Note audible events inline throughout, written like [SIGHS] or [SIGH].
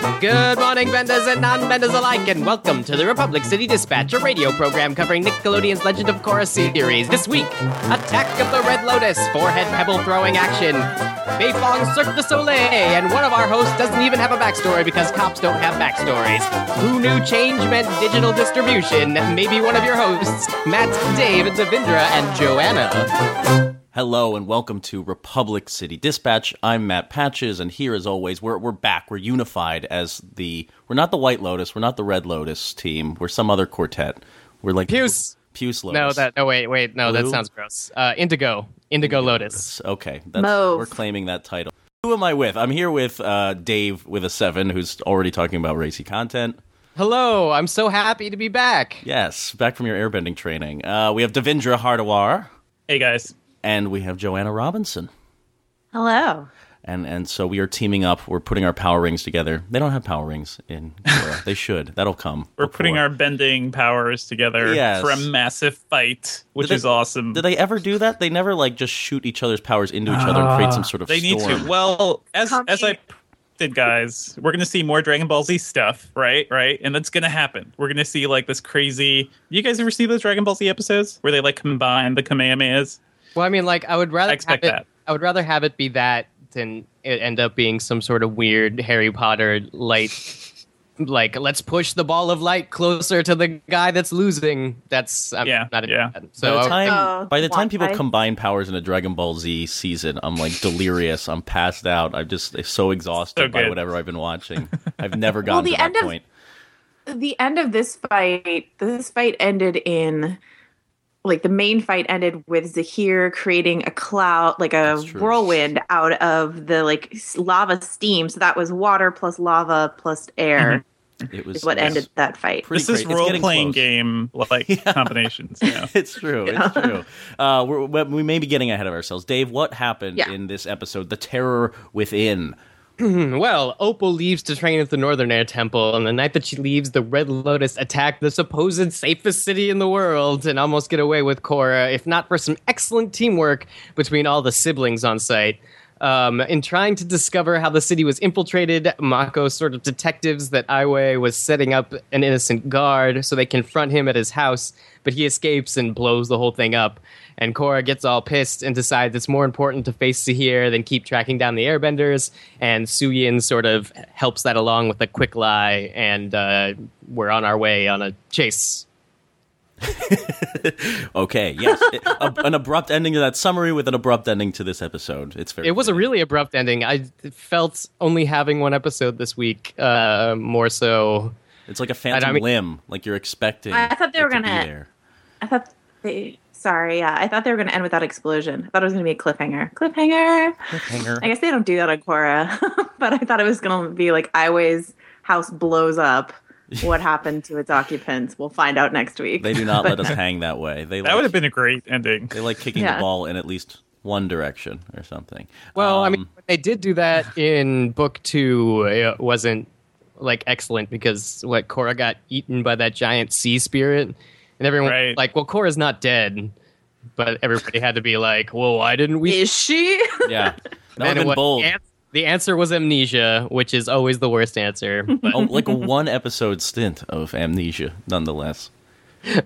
Good morning, benders and non-benders alike, and welcome to the Republic City Dispatch, a radio program covering Nickelodeon's Legend of Korra series. This week, Attack of the Red Lotus, forehead pebble throwing action, Beifong Cirque du Soleil, and one of our hosts doesn't even have a backstory because cops don't have backstories. Who knew change meant digital distribution? Maybe one of your hosts, Matt, Dave, Devindra, and Joanna. Hello and welcome to Republic City Dispatch. I'm Matt Patches, and here, as always, we're we're back. We're unified as the we're not the White Lotus, we're not the Red Lotus team. We're some other quartet. We're like Puce. Puce Lotus. No, that. Oh wait, wait. No, that sounds gross. Uh, Indigo. Indigo Lotus. okay. That's, Mauve. we're claiming that title. Who am I with? I'm here with uh, Dave with a seven, who's already talking about racy content. Hello. I'm so happy to be back. Yes, back from your airbending training. Uh, we have Devindra Hardawar, Hey guys. And we have Joanna Robinson. Hello. and and so we are teaming up. We're putting our power rings together. They don't have power rings in Korra. they should. That'll come. We're putting our bending powers together Yes. for a massive fight, which Did is they- awesome. Did they ever do that? They never like just shoot each other's powers into each other and create some sort of They need to. Well, as Come as I here. did, guys, we're gonna see more Dragon Ball Z stuff, right? Right, and that's gonna happen. We're gonna see like this crazy. You guys ever see those Dragon Ball Z episodes where they like combine the Kamehamehas? Well, I mean, like, I would rather I expect have it, that. I would rather have it be that than it end up being some sort of weird Harry Potter light. Like, let's push the ball of light closer to the guy that's losing. That's I'm Yeah, not yeah. that. by So the time, Oh, by the time people I- combine powers in a Dragon Ball Z season, I'm like delirious. I'm passed out. I'm just so exhausted So by whatever I've been watching. [LAUGHS] I've never gotten the to that end of- point. The end of this fight, this fight ended in like the main fight ended with Zahir creating a cloud, like a whirlwind out of the like lava steam. So that was water plus lava plus air It was is what yes. ended that fight. Pretty this is role getting playing close. game like [LAUGHS] combinations. You [LAUGHS] know? It's true. It's true. Uh, we're, we we may be getting ahead of ourselves. Dave, what happened Yeah. in this episode? The terror within. [CLEARS THROAT] Well, Opal leaves to train at the Northern Air Temple, and the night that she leaves, the Red Lotus attack the supposed safest city in the world and almost get away with Korra, if not for some excellent teamwork between all the siblings on site. Um, in trying to discover how the city was infiltrated, Mako sort of detectives that Aiwei was setting up an innocent guard, so they confront him at his house, but he escapes and blows the whole thing up. And Korra gets all pissed and decides it's more important to face Zahir than keep tracking down the airbenders. And Suyin sort of helps that along with a quick lie, and uh, we're on our way on a chase. [LAUGHS] Okay, yes, It- a- an abrupt ending to that summary with an abrupt ending to this episode. It's very. It was a really abrupt ending. I felt only having one episode this week uh, more so. It's like a phantom mean- limb, like you're expecting. I thought they it were to be gonna- there. I thought they. Sorry, yeah, I thought they were going to end with that explosion. I thought it was going to be a cliffhanger. Cliffhanger. Cliffhanger. I guess they don't do that on Korra, [LAUGHS] but I thought it was going to be like Aiwei's house blows up. [LAUGHS] What happened to its occupants? We'll find out next week. They do not let [LAUGHS] us hang that way. They That like, would have been a great ending. They like kicking Yeah. the ball in at least one direction or something. Well, I Um, mean, they did do that [LAUGHS] in book two. It wasn't like excellent because what Korra got eaten by that giant sea spirit, and everyone Right. like, well, Korra's not dead, but everybody had to be like, well, why didn't we? Is she? yeah, that would have been was- bold. The, answer was amnesia, which is always the worst answer. [LAUGHS] oh, like a one episode stint of amnesia, nonetheless.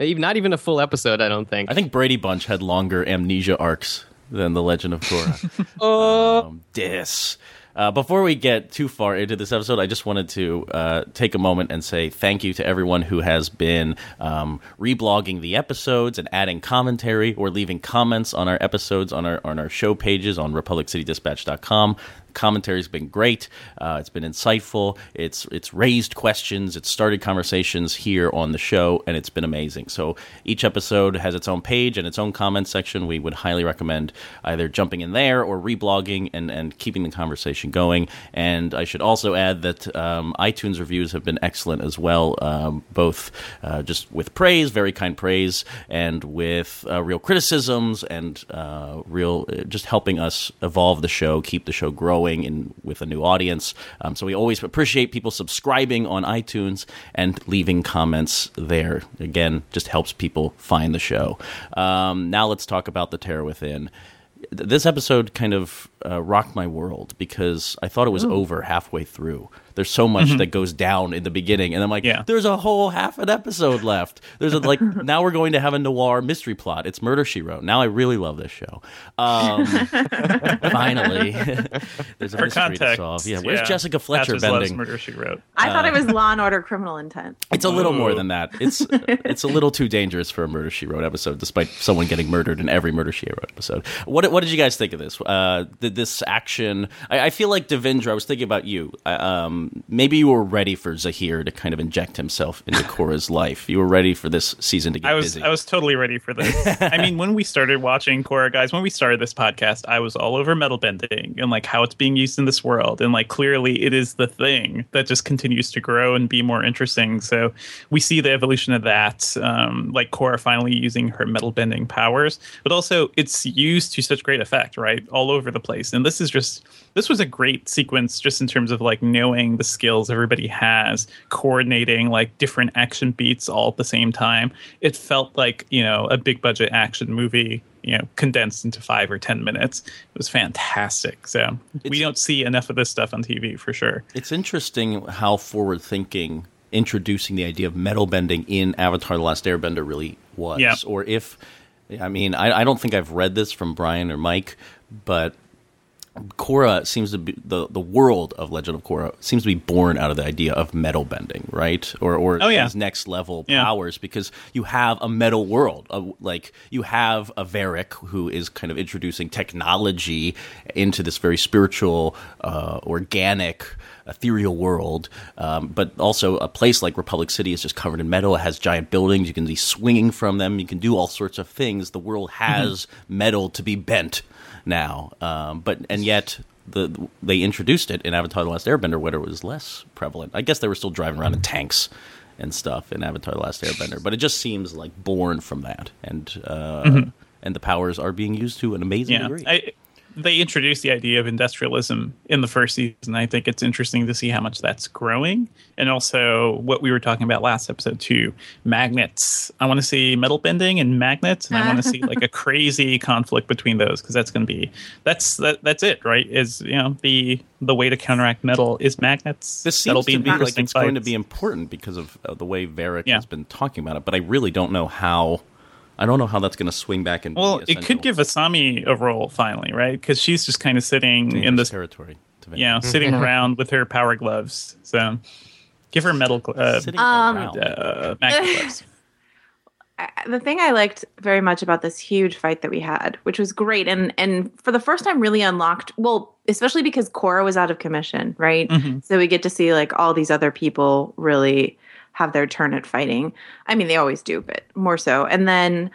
Not even a full episode, I don't think. I think Brady Bunch had longer amnesia arcs than The Legend of Korra. [LAUGHS] Oh, um, dis. Uh, before we get too far into this episode, I just wanted to uh, take a moment and say thank you to everyone who has been um, reblogging the episodes and adding commentary or leaving comments on our episodes on our on our show pages on RepublicCityDispatch.com. Commentary's been great. Uh, it's been insightful. It's it's raised questions. It's started conversations here on the show, and it's been amazing. So each episode has its own page and its own comment section. We would highly recommend either jumping in there or reblogging and and keeping the conversation going. And I should also add that um, iTunes reviews have been excellent as well, um, both uh, just with praise, very kind praise, and with uh, real criticisms and uh, real uh, just helping us evolve the show, keep the show growing in with a new audience. Um, so we always appreciate people subscribing on iTunes and leaving comments there. Again, just helps people find the show. Um, now let's talk about the Terror Within. This episode kind of uh, rocked my world because I thought it was over halfway through. There's so much that goes down in the beginning, and I'm like, Yeah. there's a whole half an episode left. There's a, like [LAUGHS] now we're going to have a noir mystery plot. It's Murder She Wrote. Now I really love this show. Um, [LAUGHS] finally, [LAUGHS] there's a For mystery to solve. Yeah, where's Jessica Fletcher Patches loves bending? Murder She Wrote. I thought it Uh, was Law and Order Criminal Intent. It's a little more than that. It's it's a little too dangerous for a Murder She Wrote episode, despite someone getting murdered in every Murder She Wrote episode. What what did you guys think of this? Uh, did this action? I, I feel like Devindra. I was thinking about you. Uh, Um, maybe you were ready for Zahir to kind of inject himself into [LAUGHS] Korra's life. You were ready for this season to get I was busy. I was totally ready for this. [LAUGHS] I mean, when we started watching Korra, guys, when we started this podcast, I was all over metal bending and like how it's being used in this world, and like clearly it is the thing that just continues to grow and be more interesting. So we see the evolution of that, um, like Korra finally using her metal bending powers, but also it's used to such great effect, right, all over the place. And this is just this was a great sequence, just in terms of like knowing the skills everybody has, coordinating like different action beats all at the same time. It felt like you know a big budget action movie, you know, condensed into five or ten minutes. It was fantastic. So we don't see enough of this stuff on TV for sure. It's interesting how forward thinking introducing the idea of metal bending in Avatar: The Last Airbender really was. Yeah. Or if, I mean, I, I don't think I've read this from Brian or Mike, but Korra seems to be the the world of Legend of Korra seems to be born out of the idea of metal bending, right? Or or Oh, yeah. these next level Yeah. powers because you have a metal world, uh, like you have a Varric who is kind of introducing technology into this very spiritual, uh, organic. Ethereal world, um, but also a place like Republic City is just covered in metal. It has giant buildings. You can be swinging from them. You can do all sorts of things. The world has metal to be bent now. Um, but and yet the they introduced it in Avatar: The Last Airbender, where it was less prevalent. I guess they were still driving around in tanks and stuff in Avatar: The Last Airbender, but it just seems like born from that, and uh, and the powers are being used to an amazing Yeah, degree. I, they introduced the idea of industrialism in the first season. I think it's interesting to see how much that's growing, and also what we were talking about last episode too. Magnets. I want to see metal bending and magnets, and I want to see like a [LAUGHS] crazy conflict between those because that's going to be that's that, that's it, right? Is you know the the way to counteract metal is magnets. this That'll seems to an be like interesting it's going to be important because of uh, the way Varric Yeah. has been talking about it, but I really don't know how. I don't know how that's going to swing back and Well, be it could give Asami a role finally, right? Because she's just kind of sitting in this territory. to Varric. you know, sitting around with her power gloves. So give her metal gl- uh, Sitting Um, around. uh, magnet [LAUGHS] gloves. The thing I liked very much about this huge fight that we had, which was great, and and for the first time really unlocked. Well, especially because Korra was out of commission, right? Mhm. So we get to see like all these other people really have their turn at fighting. I mean, they always do, but more so. And then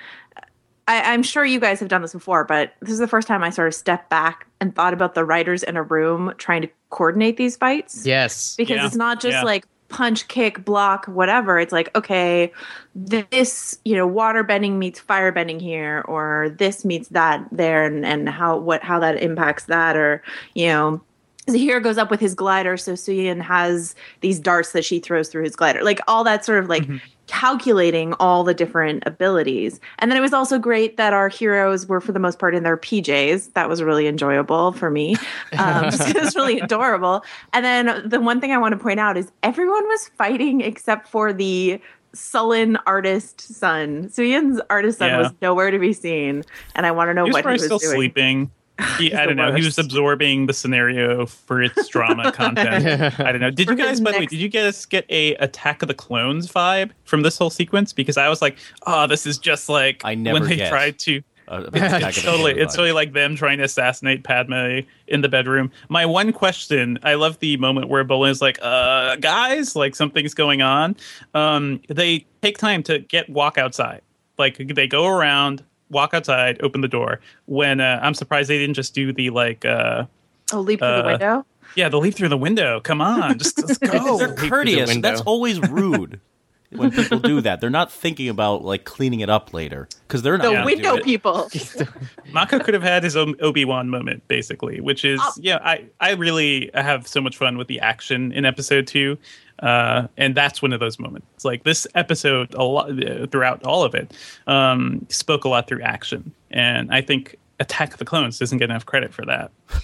I, I'm sure you guys have done this before, but this is the first time I sort of stepped back and thought about the writers in a room trying to coordinate these fights Yes. because Yeah, it's not just yeah. like punch kick block whatever it's like okay this you know water bending meets fire bending here or this meets that there and and how what how that impacts that or you know Zahir goes up with his glider, so Suyin has these darts that she throws through his glider. Like all that sort of like calculating all the different abilities. And then it was also great that our heroes were for the most part in their PJs. That was really enjoyable for me. [LAUGHS] Um, [LAUGHS] just 'cause it's really adorable. And then the one thing I want to point out is everyone was fighting except for the sullen artist son. Suyin's artist son Yeah. was nowhere to be seen, and I want to know He what he was still doing. sleeping. He, [LAUGHS] I don't know. He was absorbing the scenario for its drama [LAUGHS] content. I don't know. Did For you guys, by the way, did you guys get a Attack of the Clones vibe from this whole sequence? Because I was like, oh, this is just like I never when they get tried to. Uh, Attack [LAUGHS] totally it's vibe. really like them trying to assassinate padme in the bedroom my one question i love the moment where Bolin is like uh guys like something's going on um they take time to get walk outside like they go around walk outside open the door when uh, i'm surprised they didn't just do the like uh Oh, leap through the Uh, window. yeah the leap through the window come on just [LAUGHS] let's go They're through the courteous. That's always rude when people do that. They're not thinking about like cleaning it up later because they're not. The gonna do window it. people. [LAUGHS] Mako could have had his own Obi Wan moment, basically, which is Oh. yeah. I I really have so much fun with the action in episode two, uh, and that's one of those moments. Like this episode, a lot uh, throughout all of it, um, spoke a lot through action, and I think Attack of the Clones doesn't get enough credit for that. [LAUGHS]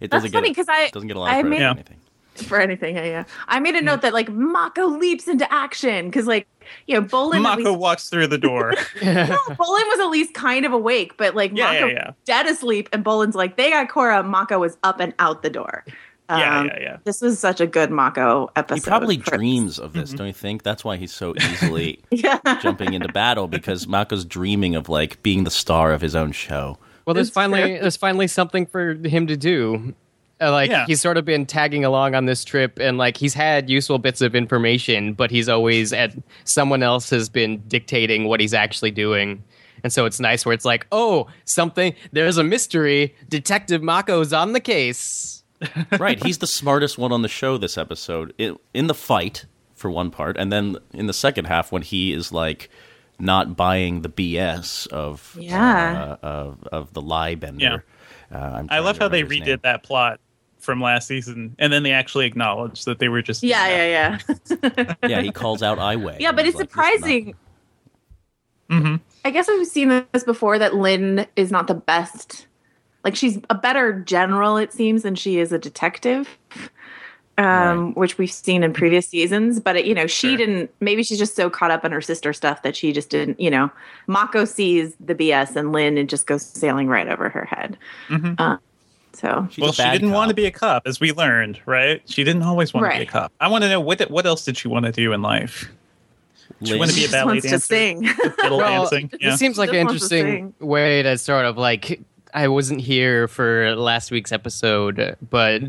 It doesn't funny get, because I doesn't get a lot of credit made for anything. for anything. Yeah, yeah. I made a note that like Mako leaps into action because like you know Bolin. at Mako least- walks through the door. [LAUGHS] no, Bolin was at least kind of awake, but like Yeah, Mako yeah, yeah. dead asleep, and Bolin's like they got Korra. Mako was up and out the door. Yeah, Um, yeah, yeah. This was such a good Mako episode. He probably for- dreams of this, don't you think? That's why he's so easily [LAUGHS] Yeah. jumping into battle because Mako's dreaming of like being the star of his own show. Well, there's It's finally true. there's finally something for him to do. Uh, like Yeah. he's sort of been tagging along on this trip, and like he's had useful bits of information, but he's always at someone else has been dictating what he's actually doing. And so it's nice where it's like, oh, something. There's a mystery. Detective Mako's on the case. [LAUGHS] right, he's the smartest one on the show this episode in, in the fight for one part, and then in the second half when he is like not buying the BS of Yeah. uh, of, of the lie bender. Yeah. Uh, I'm I trying love how they redid name. that plot from last season, and then they actually acknowledged that they were just Yeah, yeah, yeah. [LAUGHS] Yeah, he calls out Aiwei. Yeah, but it's like, "This is not- surprising. Mm-hmm. I guess we've seen this before that Lin is not the best. Like she's a better general, it seems, than she is a detective, um, which we've seen in previous seasons. But it, you know, she Sure. didn't. Maybe she's just so caught up in her sister stuff that she just didn't. You know, Mako sees the BS and Lin it just goes sailing right over her head. Mhm. Uh, so She's well, she didn't want to be a cop, as we learned, right? She didn't always want to be a cop. I want to know what what else did she want to do in life? She Lin- wanted to be she a just ballet wants to dancer. sing. Well, dancing. Yeah. This seems like an wants to interesting way to sort of like. I wasn't here for last week's episode, but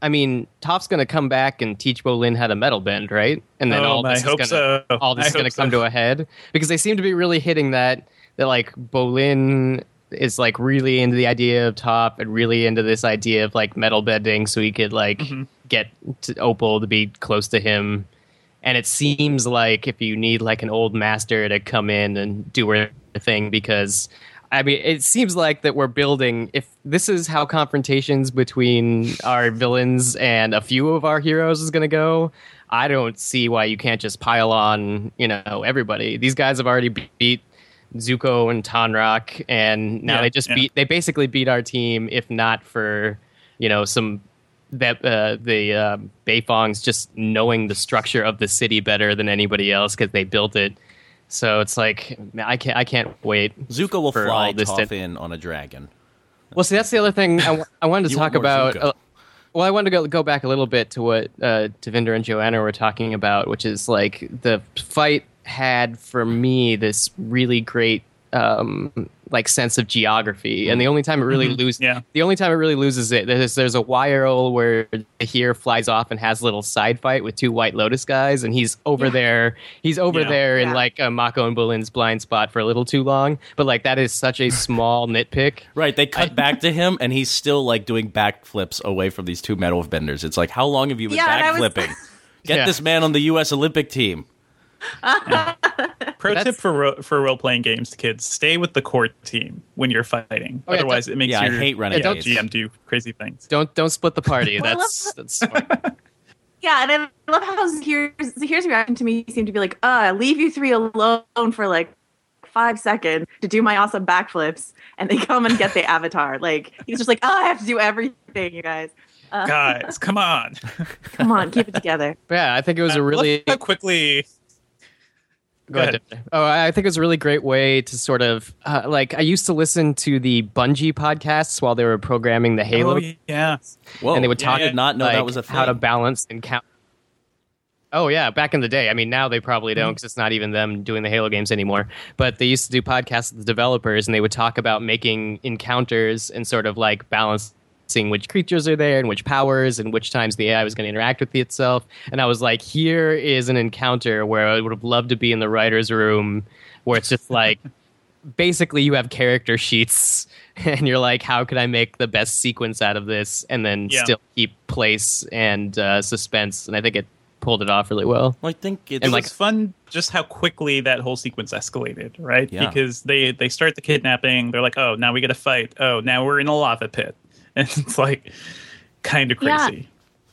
I mean, Toph's going to come back and teach Bolin how to metal bend, right? And then Oh, all this going so. to all this I is going to come so. to a head because they seem to be really hitting that that like Bolin is like really into the idea of Toph and really into this idea of like metal bending, so he could like Mm-hmm. get to Opal to be close to him and it seems like if you need like an old master to come in and do her thing because i mean it seems like that we're building if this is how confrontations between our villains and a few of our heroes is going to go i don't see why you can't just pile on you know everybody these guys have already beat zuko and Tonraq and now Yeah, they just yeah. beat they basically beat our team if not for you know some that uh, the uh, Beifongs just knowing the structure of the city better than anybody else because they built it. So it's like I can't I can't wait. Zuko will for fly all this Toph in on a dragon. Well, see, that's the other thing I, wanted to [LAUGHS] talk about. Uh, well, I wanted to go, go back a little bit to what uh, Devindra and Joanna were talking about, which is like the fight had for me this really great um, like sense of geography, and the only time it really loses, Yeah. the only time it really loses it, there's there's a wire where here flies off and has a little side fight with two White Lotus guys, and he's over Yeah. there, he's over Yeah. there in Yeah. like uh, Mako and Bolin's blind spot for a little too long, but like that is such a small [LAUGHS] nitpick. Right, they cut back to him, and he's still like doing backflips away from these two metal benders. It's like, how long have you been Yeah, and was- backflipping? [LAUGHS] Get Yeah. this man on the U.S. Olympic team. [LAUGHS] Pro That's- tip for ro- for role playing games, kids: stay with the core team when you're fighting. Oh, yeah, Otherwise, it makes Yeah, I your hate renegades. GM do crazy things. Don't don't split the party. [LAUGHS] That's that's smart. [LAUGHS] Yeah, and I love how Zahir's, Zahir's reaction to me seemed to be like, uh, leave you three alone for like five seconds to do my awesome backflips. And they come and get the avatar. Like, he's just like, oh, I have to do everything, you guys. Uh, Guys, come on! come on, keep it together. Yeah, I think it was I a love really how quickly. Go ahead. Oh, I think it was a really great way to sort of uh, like I used to listen to the Bungie podcasts while they were programming the Halo, Oh, yeah. Whoa, and they would I talk did not know like, that was a thing. how to balance and count. Oh yeah, back in the day. I mean, now they probably Mm-hmm. don't because it's not even them doing the Halo games anymore. But they used to do podcasts with the developers, and they would talk about making encounters and sort of like balancing which creatures are there and which powers and which times the AI was going to interact with itself. And I was like, here is an encounter where I would have loved to be in the writers' room, where it's just like. [LAUGHS] Basically, you have character sheets, [LAUGHS] and you're like, "How can I make the best sequence out of this?" And then Yeah. still keep place and uh, suspense. And I think it pulled it off really well. Well, I think it's It like- was fun just how quickly that whole sequence escalated, right? Yeah. Because they they start the kidnapping, they're like, "Oh, now we got to fight. Oh, now we're in a lava pit." [LAUGHS] And it's like kind of crazy. Yeah. crazy.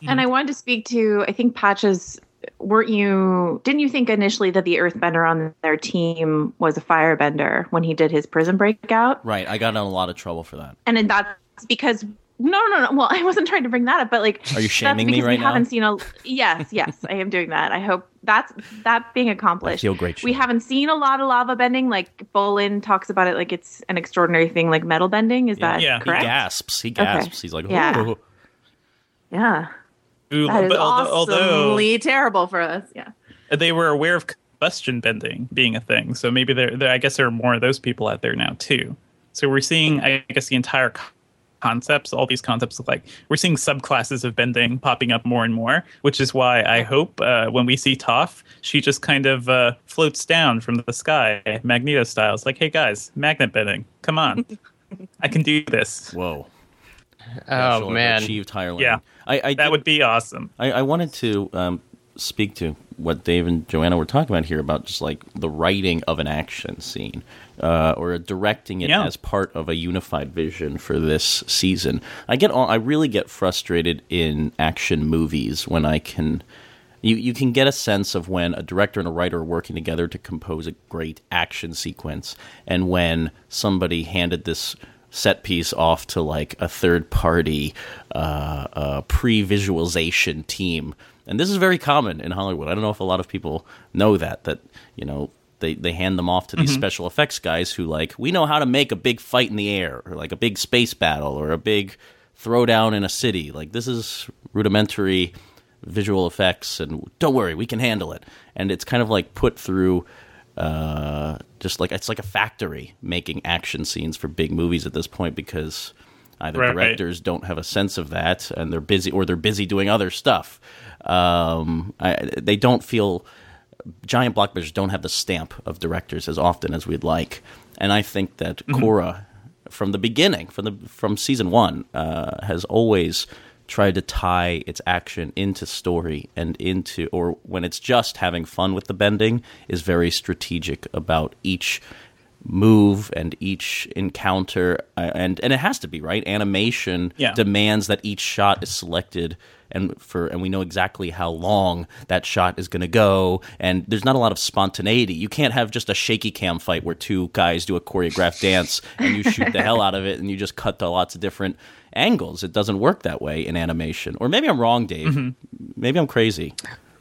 And I mm-hmm. wanted to speak to, I think Patches, weren't you, didn't you think initially that the earthbender on their team was a firebender when he did his prison breakout? right. I got in a lot of trouble for that. And then that's because no, no, no. Well, [LAUGHS] I wasn't trying to bring that up, but like, Are you shaming me because right we now? haven't seen a. Yes, yes, I am doing that. I hope that's that being accomplished. I feel great We haven't seen a lot of lava bending. Like Bolin talks about it like it's an extraordinary thing, like metal bending. Is that Yeah. He gasps. He gasps. He's like, Yeah. "Oh." Yeah, Ooh, that is but although, although awesomely terrible for us. Yeah. they were aware of combustion bending being a thing, so maybe there, there. I guess there are more of those people out there now too. So we're seeing, I guess, the entire co- concepts, all these concepts of like we're seeing subclasses of bending popping up more and more, which is why I hope uh, when we see Toph, she just kind of uh, floats down from the sky, Magneto style. It's like, hey guys, magnet bending, come on, I can do this. Whoa. Oh She'll man, achieve higher Yeah. I, I That did- would be awesome. I, I wanted to um, speak to what Dave and Joanna were talking about here about just like the writing of an action scene uh, or directing it Yeah. as part of a unified vision for this season. I get all, I really get frustrated in action movies when I can. You, you can get a sense of when a director and a writer are working together to compose a great action sequence, and when somebody handed this set piece off to like a third party uh, uh, pre visualization team. And this is very common in Hollywood. I don't know if a lot of people know that, that, you know, they, they hand them off to these special effects guys who, like, we know how to make a big fight in the air, or like a big space battle, or a big throwdown in a city. Like, this is rudimentary visual effects, and don't worry, we can handle it. And it's kind of like put through uh, just like it's like a factory making action scenes for big movies at this point because either Right. directors don't have a sense of that and they're busy or they're busy doing other stuff. Um, I, they don't feel giant blockbusters don't have the stamp of directors as often as we'd like, and I think that Korra, from the beginning, from the from season one, uh, has always tried to tie its action into story and into, or when it's just having fun with the bending, is very strategic about each move and each encounter uh, and and it has to be right? Animation Yeah. demands that each shot is selected and for and we know exactly how long that shot is going to go and there's not a lot of spontaneity. You can't have just a shaky cam fight where two guys do a choreographed [LAUGHS] dance and you shoot the hell out of it and you just cut to lots of different angles. It doesn't work that way in animation. Or maybe i'm wrong dave. Maybe i'm crazy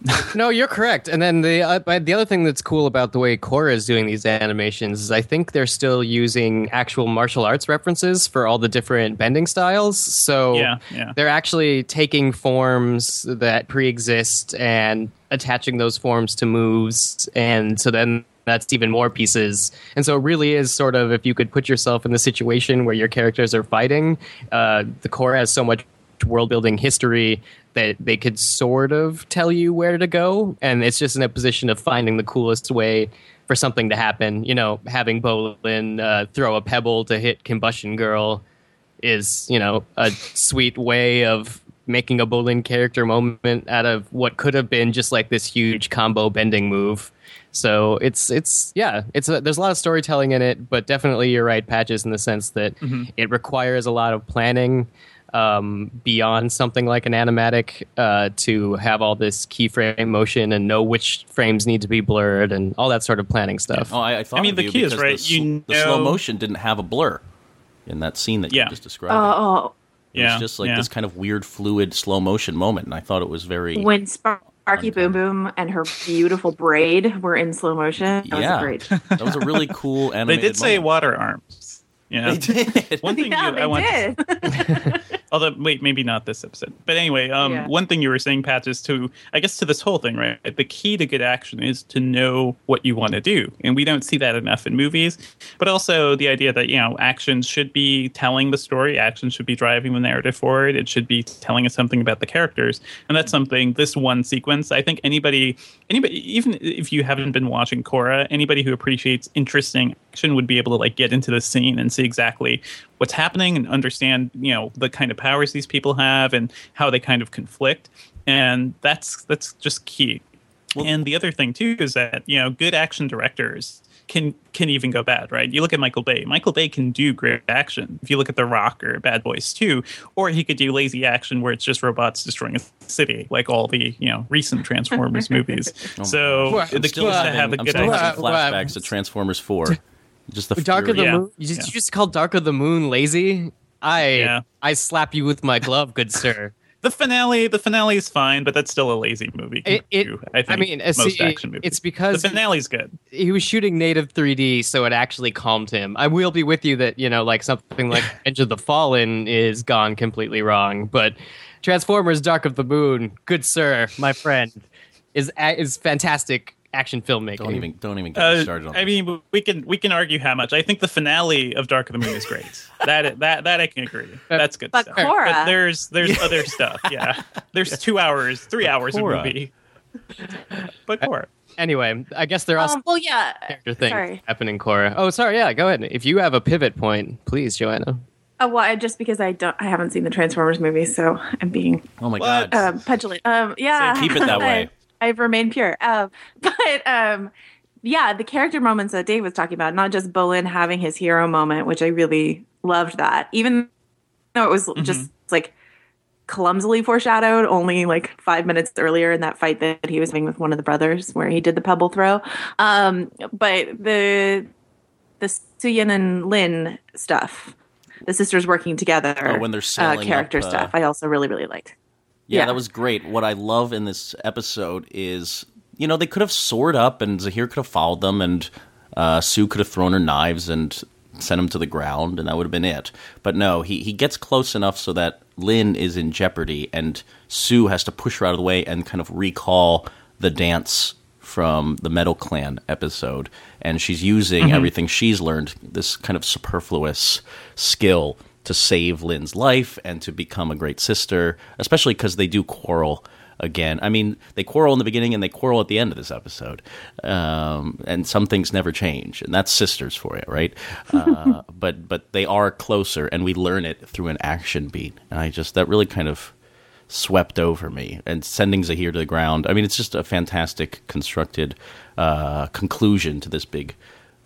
[LAUGHS] No, you're correct. And then the uh, the other thing that's cool about the way Korra is doing these animations is I think they're still using actual martial arts references for all the different bending styles. So Yeah, yeah. they're actually taking forms that pre-exist and attaching those forms to moves, and so then that's even more pieces. And so it really is sort of if you could put yourself in the situation where your characters are fighting, uh, the Korra has so much world building history that they could sort of tell you where to go. And it's just in a position of finding the coolest way for something to happen. You know having bolin uh, throw a pebble to hit combustion girl is you know a sweet way of making a bolin character moment out of what could have been just like this huge combo bending move. So it's it's yeah it's a, there's a lot of storytelling in it but definitely you're right patches in the sense that it requires a lot of planning um, beyond something like an animatic uh, to have all this keyframe motion and know which frames need to be blurred and all that sort of planning stuff. oh i, I thought I mean, of the key is, right, the, sl- you the slow motion didn't have a blur in that scene that Yeah. you just described Oh, It Yeah, was just like yeah. this kind of weird, fluid, slow motion moment, and I thought it was very. when Sparky Boom Boom and her beautiful braid were in slow motion. That yeah, was great. [LAUGHS] that was a really cool They did say moment. water arms. Yeah. They did. One thing [LAUGHS] yeah, you, they I want did. [LAUGHS] Although, wait, maybe not this episode. But anyway, um, Yeah. one thing you were saying, Pat, is to, I guess, to this whole thing, right? The key to good action is to know what you want to do. And we don't see that enough in movies. But also the idea that, you know, action should be telling the story, action should be driving the narrative forward, it should be telling us something about the characters. And that's something, this one sequence, I think anybody, anybody, even if you haven't been watching Korra, anybody who appreciates interesting action would be able to, like, get into the scene and see exactly what's happening and understand you know the kind of powers these people have and how they kind of conflict and that's that's just key and the other thing too is that you know good action directors can can even go bad right you look at michael bay michael bay can do great action if you look at the rock or bad boys 2 or he could do lazy action where it's just robots destroying a city like all the you know recent transformers [LAUGHS] movies oh so Well, the key still is to having, have a I'm good still action having Well, flashbacks to Transformers Four. Just the Dark of the. Yeah. Moon. You just, Yeah. you just called Dark of the Moon lazy. I Yeah. I slap you with my glove, good sir. [LAUGHS] The finale, the finale is fine, but that's still a lazy movie. It, it I think. mean, uh, most see, action movies. it's because the finale's good. he was shooting native 3D, so it actually calmed him. I will be with you that you know, like something like [LAUGHS] Edge of the Fallen is gone completely wrong, but Transformers: Dark of the Moon, good sir, my friend, is is fantastic action filmmaking. Don't even don't even get me Uh, started on. I mean, we can we can argue how much. I think the finale of Dark of the Moon is great. [LAUGHS] that that that I can agree. That's good But stuff. Korra- But there's there's other stuff. Yeah, there's two hours, three hours Korra. of movie. But Korra. Anyway, I guess there are also Um, well, yeah. character things Sorry. happening, Korra. Oh, sorry. Yeah, go ahead. If you have a pivot point, please, Joanna. Uh, well, I, just because I don't, I haven't seen the Transformers movies, so I'm being oh my What? god. um, petulant. Um, yeah, So keep it that [LAUGHS] way. I've remained pure. Um, [LAUGHS] but um, yeah, the character moments that Dave was talking about, not just Bolin having his hero moment, which I really loved that, even though it was Mm-hmm. just like clumsily foreshadowed only like five minutes earlier in that fight that he was having with one of the brothers where he did the pebble throw. Um, but the the Suyin and Lin stuff, the sisters working together, Oh, when they're uh, character up, uh, stuff, I also really really liked. Yeah, Yeah. that was great. What I love in this episode is, you know, they could have soared up and Zahir could have followed them and uh, Sue could have thrown her knives and sent him to the ground and that would have been it. But no, he, he gets close enough so that Lin is in jeopardy and Sue has to push her out of the way and kind of recall the dance from the Metal Clan episode. And she's using everything she's learned, this kind of superfluous skill to save Lin's life and to become a great sister, especially because they do quarrel again. I mean, they quarrel in the beginning and they quarrel at the end of this episode. Um, and some things never change, and that's sisters for you, right? [LAUGHS] Uh, but but they are closer, and we learn it through an action beat. And I just that really kind of swept over me and sending Zahir to the ground. I mean, it's just a fantastic constructed uh, conclusion to this big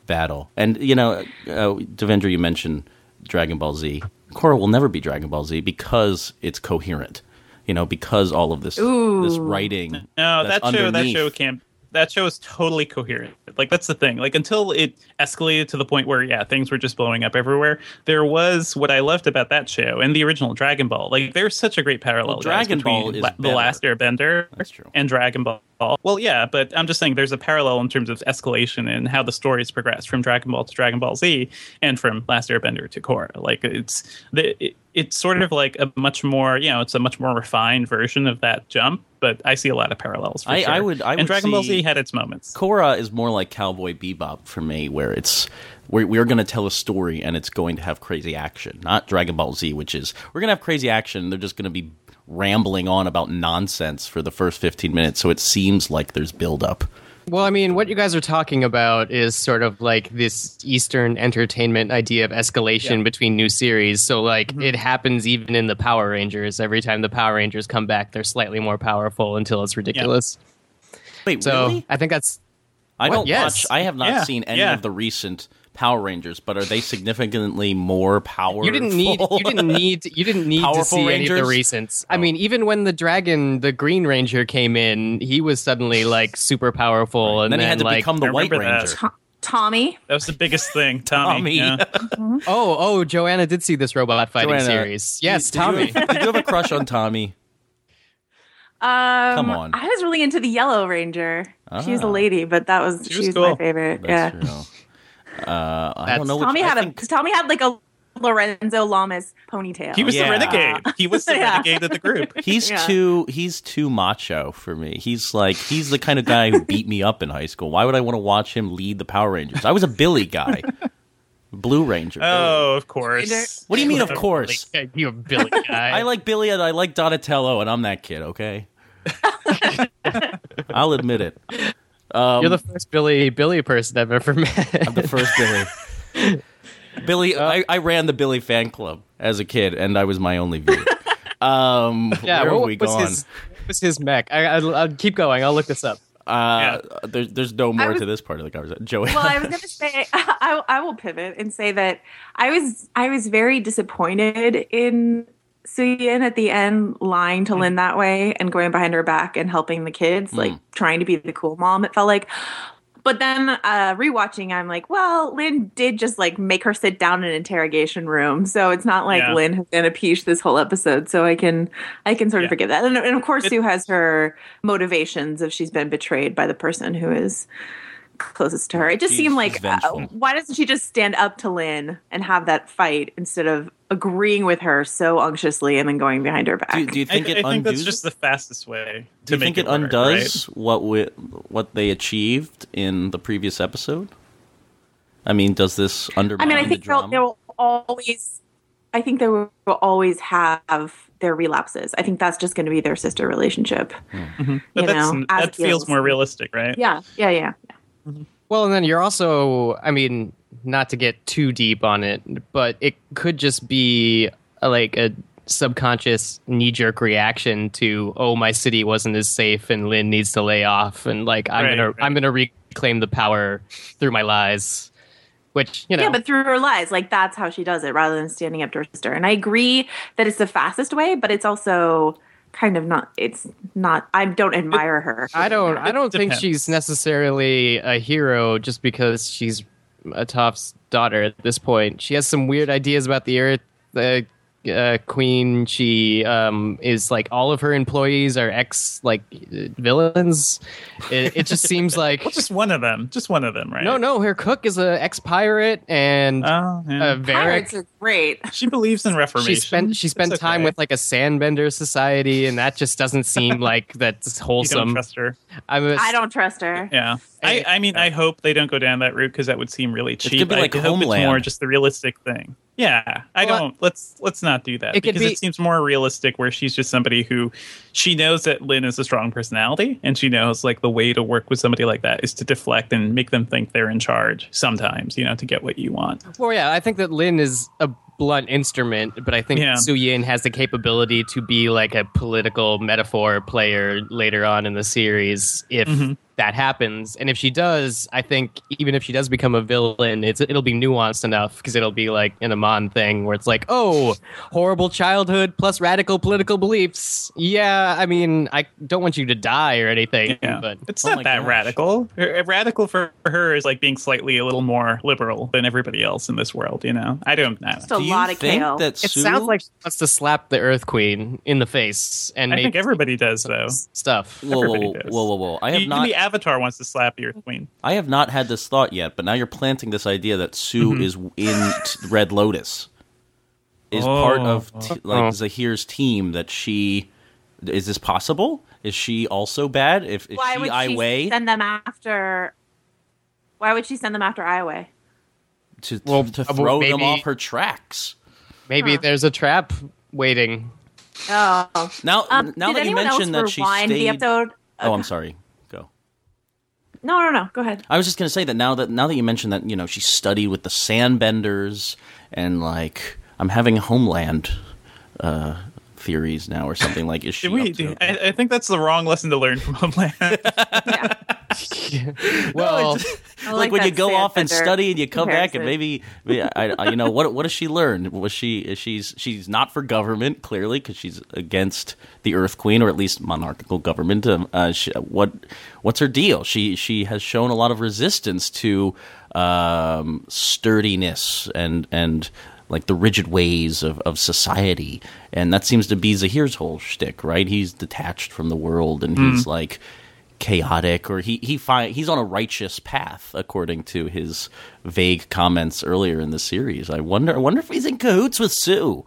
battle. And you know, uh, Devindra, you mentioned Dragon Ball Z. Korra will never be Dragon Ball Z because it's coherent. You know, because all of this this writing. No, that's that show that show can't. That show is totally coherent. Like that's the thing. Like until it escalated to the point where yeah, things were just blowing up everywhere. There was what I loved about that show and the original Dragon Ball. Like there's such a great parallel. Well, guys, Dragon Ball is La- the. Last Airbender That's true. and Dragon Ball. Well, yeah, but I'm just saying there's a parallel in terms of escalation and how the stories progress from Dragon Ball to Dragon Ball Z and from Last Airbender to Korra. Like it's the it, it's sort of like a much more you know it's a much more refined version of that jump. But I see a lot of parallels. For I- sure. I would- I would and Dragon Ball Z had its moments. Korra is more like Cowboy Bebop for me, where it's we're, we're going to tell a story and it's going to have crazy action. Not Dragon Ball Z, which is we're going to have crazy action. They're just going to be rambling on about nonsense for the first 15 minutes, so it seems like there's buildup. Well, I mean, what you guys are talking about is sort of like this Eastern entertainment idea of escalation between new series. So, like, Mm-hmm. it happens even in the Power Rangers. Every time the Power Rangers come back, they're slightly more powerful until it's ridiculous. Wait, So, really? I think that's I what? don't Yes. watch. I have not Yeah, seen any yeah. of the recent Power Rangers, but are they significantly more powerful? you didn't need you didn't need you didn't need to Powerful see any of the recents. I Oh. mean, even when the dragon, the Green Ranger came in, he was suddenly like super powerful, and And then he had to like, become the I White remember that. Ranger. Tommy, That was the biggest thing, Tommy. Tommy. yeah. [LAUGHS] oh oh, Joanna did see this robot fighting Joanna, series. Yes, did Tommy. Did you, did you have a crush on Tommy? um, Come on. I was really into the Yellow Ranger. She was a Ah. lady, but that was She she was was, cool. my favorite. That's yeah, true. Uh, I don't know. Tommy I had think- a Tommy had like a Lorenzo Lamas ponytail. He was Yeah. the renegade. He was the [LAUGHS] Yeah. renegade of the group. [LAUGHS] He's Yeah. too he's too macho for me. He's like he's the kind of guy who beat me up in high school. Why would I want to watch him lead the Power Rangers? I was a Billy guy. Blue Ranger. Billy. Oh, of course. What do you mean of course? you a Billy guy. [LAUGHS] I like Billy and I like Donatello and I'm that kid, okay? I'll admit it. Um, You're the first Billy Billy person I've ever met. I'm the first Billy. [LAUGHS] Billy, I, I ran the Billy fan club as a kid, and I was my only viewer. Um, [LAUGHS] yeah, where what have we was gone? his what was his mech? I, I, I'll keep going. I'll look this up. Uh, there's there's no more was- to this part of the conversation. Joey, well, I was going [LAUGHS] to say I, I will pivot and say that I was I was very disappointed in Suyin at the end lying to Lin that way and going behind her back and helping the kids, like trying to be the cool mom. It felt like, But then uh, rewatching, I'm like, well, Lin did just like make her sit down in an interrogation room, so it's not like Yeah. Lin has been a peach this whole episode. So I can I can sort of Yeah. forgive that. And, and of course, It- Sue has her motivations if she's been betrayed by the person who is closest to her. It just She's- seemed like uh, why doesn't she just stand up to Lin and have that fight instead of agreeing with her so unctuously and then going behind her back? Do, do you I, think I it think undoes? that's just the fastest way to do you make think it, work, undoes what we, what they achieved in the previous episode? I mean, does this undermine? I mean, I think they'll, they'll always. I think they will always have their relapses. I think that's just going to be their sister relationship. right? But you that's, know, that feels feels. more realistic, right? Yeah, yeah, yeah. Well, and then you're also, I mean, not to get too deep on it, but it could just be a, like a subconscious knee jerk reaction to, oh, my city wasn't as safe and Lin needs to lay off. And like, I'm Right, going right. to, I'm going to reclaim the power through my lies, which, you know, Yeah, but through her lies, like that's how she does it, rather than standing up to her sister. And I agree that it's the fastest way, but it's also kind of not. It's not. I don't admire her. I don't, I don't think she's necessarily a hero just because she's a Toph's daughter at this point. She has some weird ideas about the Earth. The uh, queen, she um, is like all of her employees are ex like villains. It, it just seems [LAUGHS] like Well, just one of them. Just one of them, right? no, no. Her cook is a ex pirate, and Oh, yeah. uh, Pirates Varric. are great. [LAUGHS] she believes in reformation. She spent she spent It's time okay. with like a sandbender society, and that just doesn't seem [LAUGHS] like that's You don't wholesome. trust her. I'm a, I don't trust her. Yeah. I, I mean, I hope they don't go down that route because that would seem really cheap. could be I hope Homeland. it's more just the realistic thing. Yeah, I Well, don't. Let's let's not do that It because be- it seems more realistic where she's just somebody who she knows that Lin is a strong personality and she knows like the way to work with somebody like that is to deflect and make them think they're in charge. Sometimes, you know, to get what you want. Well, yeah, I think that Lin is a blunt instrument, but I think Yeah. Su Yin has the capability to be like a political metaphor player later on in the series if Mm-hmm. That happens. And if she does, I think even if she does become a villain, it's it'll be nuanced enough because it'll be like an Amon thing where it's like, oh, horrible childhood plus radical political beliefs. Yeah, I mean, I don't want you to die or anything, Yeah, but it's Oh not my that gosh. radical. Radical for her is like being slightly a little more liberal than everybody else in this world. You know, I don't know. Just a Do you lot of think kale. that it sounds like she wants to slap the Earth Queen in the face and I make think everybody does though. stuff. Whoa, whoa, everybody whoa, does. whoa, whoa, whoa! I have Even not, the Avatar wants to slap the Earth Queen. I have not had this thought yet, but now you're planting this idea that Sue Mm-hmm. is in t- Red Lotus, is part of t- Oh. like Zahir's team. That she is this possible? Is she also bad? If is Why she would I she Wei send them after? Why would she send them after Aiwei? to Well, to uh, well, throw them off her tracks? Maybe Huh. there's a trap waiting. Oh, Now, um, now did that you mentioned that she rewind stayed. the episode? Oh, I'm sorry. No, no, no. Go ahead. I was just going to say that now that now that you mentioned that you know she studied with the Sandbenders and like I'm having Homeland uh, theories now or something like is she we? up to- I, I think that's the wrong lesson to learn from Homeland. [LAUGHS] well, I like, when you go off and study and you come back and maybe, maybe I, I, you know what what does she learn was she she's she's not for government clearly because she's against the earth queen or at least monarchical government um, uh, she, what what's her deal she she has shown a lot of resistance to um, sturdiness and and like the rigid ways of, of society and that seems to be Zahir's whole shtick right he's detached from the world and he's like chaotic or he he fi- he's on a righteous path according to his vague comments earlier in the series. I wonder I wonder if he's in cahoots with Sue.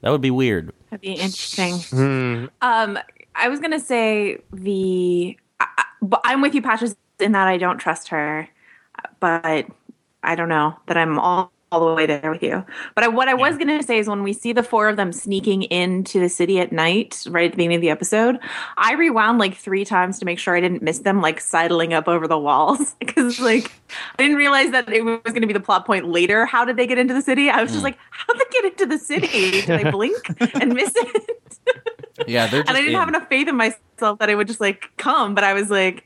That would be weird. That'd be interesting. hmm, Um, I was gonna say the, I, I- but I'm with you, Patches, in that I don't trust her, but I don't know that I'm all all the way there with you. But I, what I was gonna say is when we see the four of them sneaking into the city at night, right at the beginning of the episode, I rewound like three times to make sure I didn't miss them like sidling up over the walls [LAUGHS] because like I didn't realize that it was going to be the plot point later. How did they get into the city? I was just like, how did they get into the city? Did I blink and [LAUGHS] miss it? [LAUGHS] Yeah, and I didn't have enough faith in myself that it would just like come. But I was like,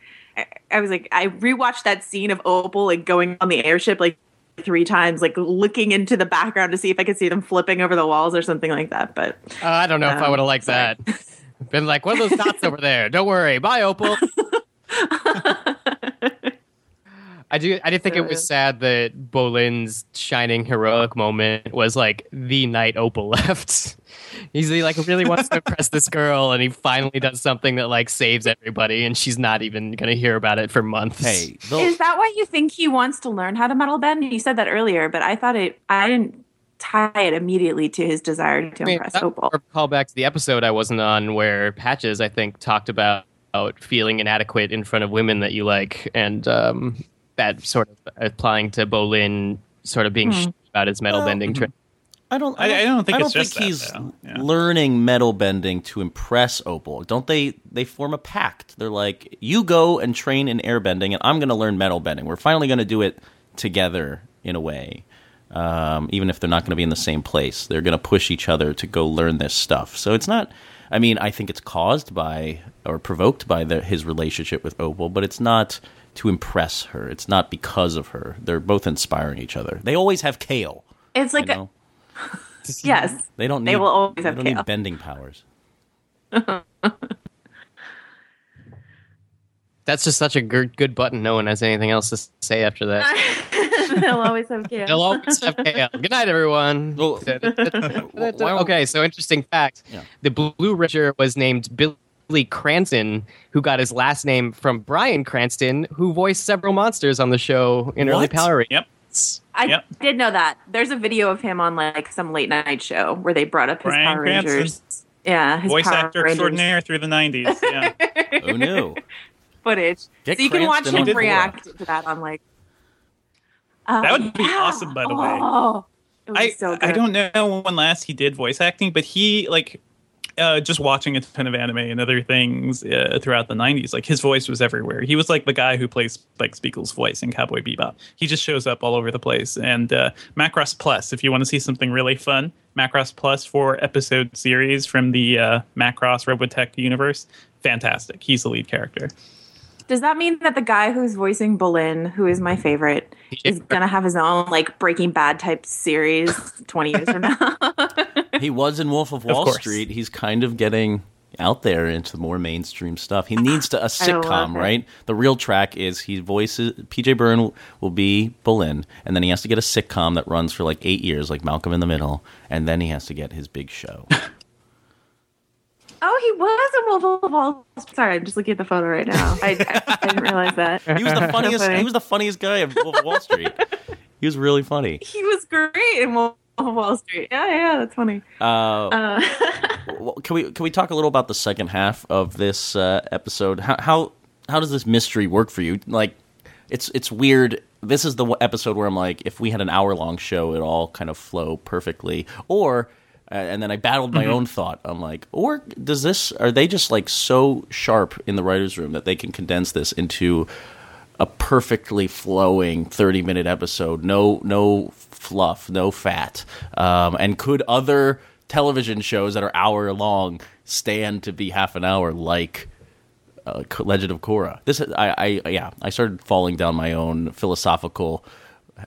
I was like, I rewatched that scene of Opal like going on the airship like three times, like looking into the background to see if I could see them flipping over the walls or something like that. But uh, I don't know if I Um, would have liked sorry. that. Been like, what are those dots over there? Don't worry. Bye, Opal. [LAUGHS] I do. I did think it was sad that Bolin's shining heroic moment was like the night Opal [LAUGHS] left. He's he, like really wants to impress this girl, and he finally does something that like saves everybody, and she's not even gonna hear about it for months. Hey, Is that why you think he wants to learn how to metal bend? You said that earlier, but I thought it. I didn't tie it immediately to his desire to I mean, impress Opal. or call back to the episode I wasn't on where Patches I think talked about feeling inadequate in front of women that you like, and um, that sort of applying to Bolin sort of being sh- about his metal bending trick. I don't. I- I don't think I don't it's think that, he's though. Yeah. learning metal bending to impress Opal. Don't they? They form a pact. They're like, you go and train in air bending, and I'm going to learn metal bending. We're finally going to do it together in a way. Um, even if they're not going to be in the same place, they're going to push each other to go learn this stuff. So it's not. I mean, I think it's caused by or provoked by the, his relationship with Opal, but it's not to impress her. It's not because of her. They're both inspiring each other. They always have Kale. It's You like know? A, yes, They don't. Need, They will always they have don't Kale. need bending powers. [LAUGHS] That's just such a good, good button. No one has anything else to say after that. [LAUGHS] [LAUGHS] they'll always have chaos. They'll always have KL. Good night, everyone. Well, okay, so interesting fact: Yeah. the Blue Ranger was named Billy Cranston, who got his last name from Bryan Cranston, who voiced several monsters on the show in early Power Rangers. Yep. I Yep. did know that. There's a video of him on like some late night show where they brought up his Bryan Power Cranston. Rangers. Yeah, his Voice Power actor Rangers extraordinaire through the 90s. [LAUGHS] Yeah. Who knew? footage. Get so you can watch him react to that on like. Uh, That would be yeah. awesome, by the way. Oh, it would I, so good. I don't know when last he did voice acting, but he like uh, just watching a ton of anime and other things uh, throughout the '90s. Like his voice was everywhere. He was like the guy who plays Spike Spiegel's voice in Cowboy Bebop. He just shows up all over the place. And uh, Macross Plus, if you want to see something really fun, Macross Plus for episode series from the uh, Macross Robotech universe, fantastic. He's the lead character. Does that mean that the guy who's voicing Bolin, who is my favorite, is gonna have his own like Breaking Bad type series twenty years from now? [LAUGHS] [LAUGHS] He was in Wolf of Wall course. Street. He's kind of getting out there into more mainstream stuff. He needs to a sitcom, right? The real track is he voices PJ Byrne will be Bolin, and then he has to get a sitcom that runs for like eight years, like Malcolm in the Middle, and then he has to get his big show. [LAUGHS] oh, he was in Wolf of Wall. Street. Sorry, I'm just looking at the photo right now. I, I, I didn't realize that. He was the [LAUGHS] funniest. funny. he was the funniest guy of Wolf of Wall Street. He was really funny. He was great in Wolf of Wall Street. Yeah, yeah, that's funny. Uh, Uh, [LAUGHS] well, can we can we talk a little about the second half of this uh, episode? How, how how does this mystery work for you? Like, it's it's weird. This is the episode where I'm like, if we had an hour long show, it all kind of flow perfectly. Or, uh, and then I battled my own thought. I'm like, or does this? Are they just like so sharp in the writers' room that they can condense this into a perfectly flowing 30 minute episode no no fluff no fat um, and could other television shows that are hour long stand to be half an hour like uh, legend of korra this I, I yeah i started falling down my own philosophical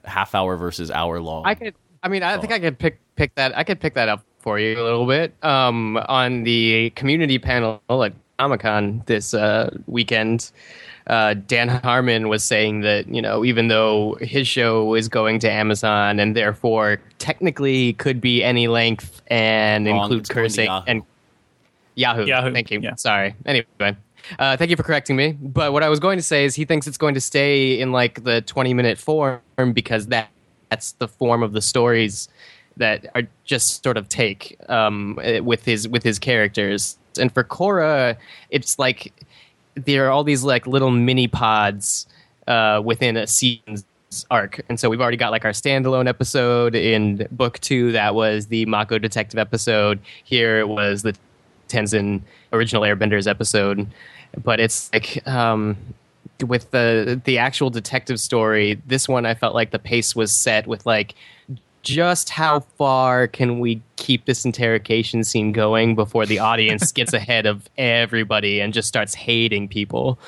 half hour versus hour long I could. I mean, I think I could pick pick that. I could pick that up for you a little bit. Um, on the community panel at Comic Con this uh, weekend, uh, Dan Harmon was saying that you know even though his show is going to Amazon and therefore technically could be any length and Wrong, include it's cursing Yahoo. and Yahoo. Yahoo, Thank you. yeah. Sorry. Anyway. Uh, thank you for correcting me. But what I was going to say is he thinks it's going to stay in like the 20 minute form because that that's the form of the stories that are just sort of take um, with his with his characters. And for Korra, it's like there are all these like little mini pods uh, within a season's arc. And so we've already got like our standalone episode in book two. That was the Mako detective episode. Here it was the Tenzin original Airbenders episode. But it's like um, with the the actual detective story, this one I felt like the pace was set with like just how far can we keep this interrogation scene going before the audience [LAUGHS] gets ahead of everybody and just starts hating people.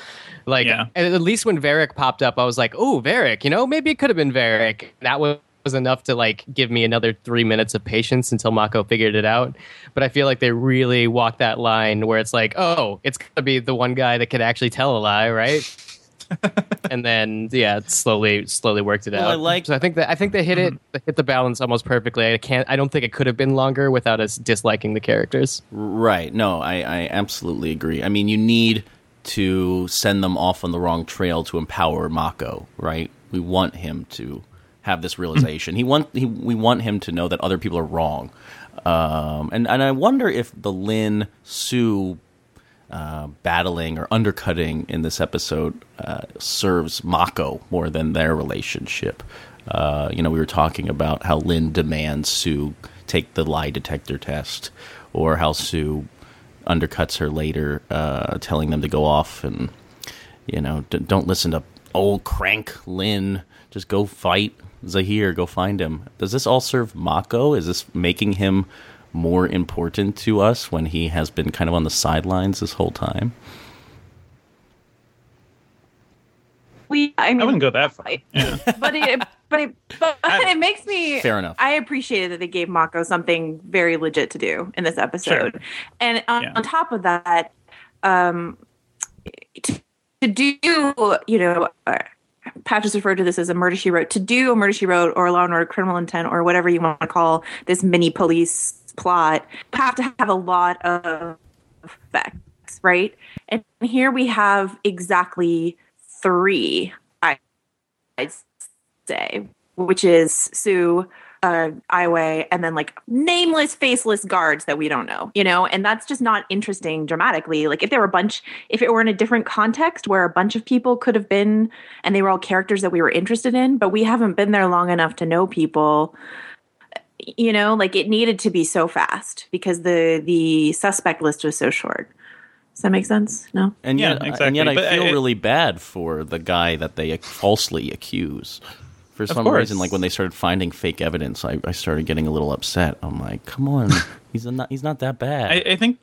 Like Yeah. at least when Varrick popped up, I was like, "Oh, Varrick, you know, maybe it could have been Varrick." That was was enough to like give me another three minutes of patience until Mako figured it out. But I feel like they really walked that line where it's like, oh, it's gonna be the one guy that could actually tell a lie, right? And then yeah, slowly slowly worked it Well, out. I like- So I think that I think they hit it they hit the balance almost perfectly. I can't. I don't think it could have been longer without us disliking the characters. Right. No, I, I absolutely agree. I mean, you need to send them off on the wrong trail to empower Mako, right? We want him to have this realization. he want he, we want him to know that other people are wrong. Um, and and I wonder if the Lin Su uh, battling or undercutting in this episode uh, serves Mako more than their relationship. Uh, you know, we were talking about how Lin demands Su take the lie detector test, or how Su undercuts her later, uh, telling them to go off and you know d- don't listen to old crank Lin. Just go fight Zahir. Go find him. Does this all serve Mako? Is this making him more important to us when he has been kind of on the sidelines this whole time? We, I mean, I wouldn't go that far. I- [LAUGHS] Yeah. but it, but it, but it makes me Fair enough. I appreciated that they gave Mako something very legit to do in this episode, Sure. and on, Yeah. on top of that, um, to, to do you know. Uh, Patch has referred to this as a murder she wrote. To do a murder she wrote or a law and order criminal intent or whatever you want to call this mini police plot, have to have a lot of effects, right? And here we have exactly three, I'd say, which is Su, uh, Aiwei, and then like nameless, faceless guards that we don't know, you know, and that's just not interesting dramatically. Like if there were a bunch, if it were in a different context where a bunch of people could have been, and they were all characters that we were interested in, but we haven't been there long enough to know people you know like it needed to be so fast because the the suspect list was so short does that make sense no And Yeah, yet, and yet, I But uh, feel I- really bad for the guy that they falsely accuse. For some reason, like when they started finding fake evidence, I, I started getting a little upset. I'm like, "Come on, [LAUGHS] he's not he's not that bad." I, I think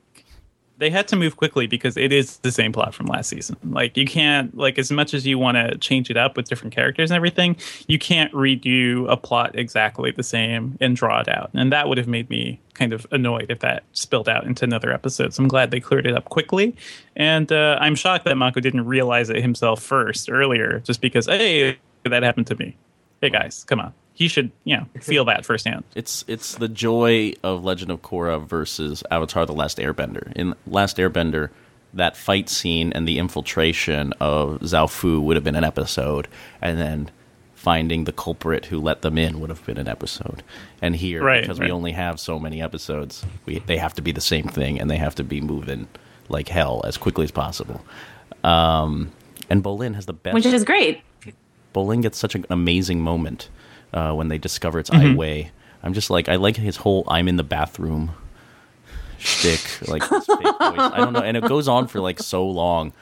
they had to move quickly because it is the same plot from last season. Like you can't like as much as you want to change it up with different characters and everything, you can't redo a plot exactly the same and draw it out. And that would have made me kind of annoyed if that spilled out into another episode. So I'm glad they cleared it up quickly. And uh, I'm shocked that Mako didn't realize it himself first earlier, just because hey, that happened to me. Hey guys, come on. He should, you know, [LAUGHS] feel that firsthand. It's it's the joy of Legend of Korra versus Avatar: The Last Airbender. In Last Airbender, that fight scene and the infiltration of Zaofu would have been an episode, and then finding the culprit who let them in would have been an episode. And here, Right, because right. we only have so many episodes, we they have to be the same thing, and they have to be moving like hell as quickly as possible. Um, and Bolin has the best. which is great Bolin gets such an amazing moment uh, when they discover it's Mm-hmm. Aiwei. I'm just like I like his whole "I'm in the bathroom" shtick, like voice. I don't know, and it goes on for like so long.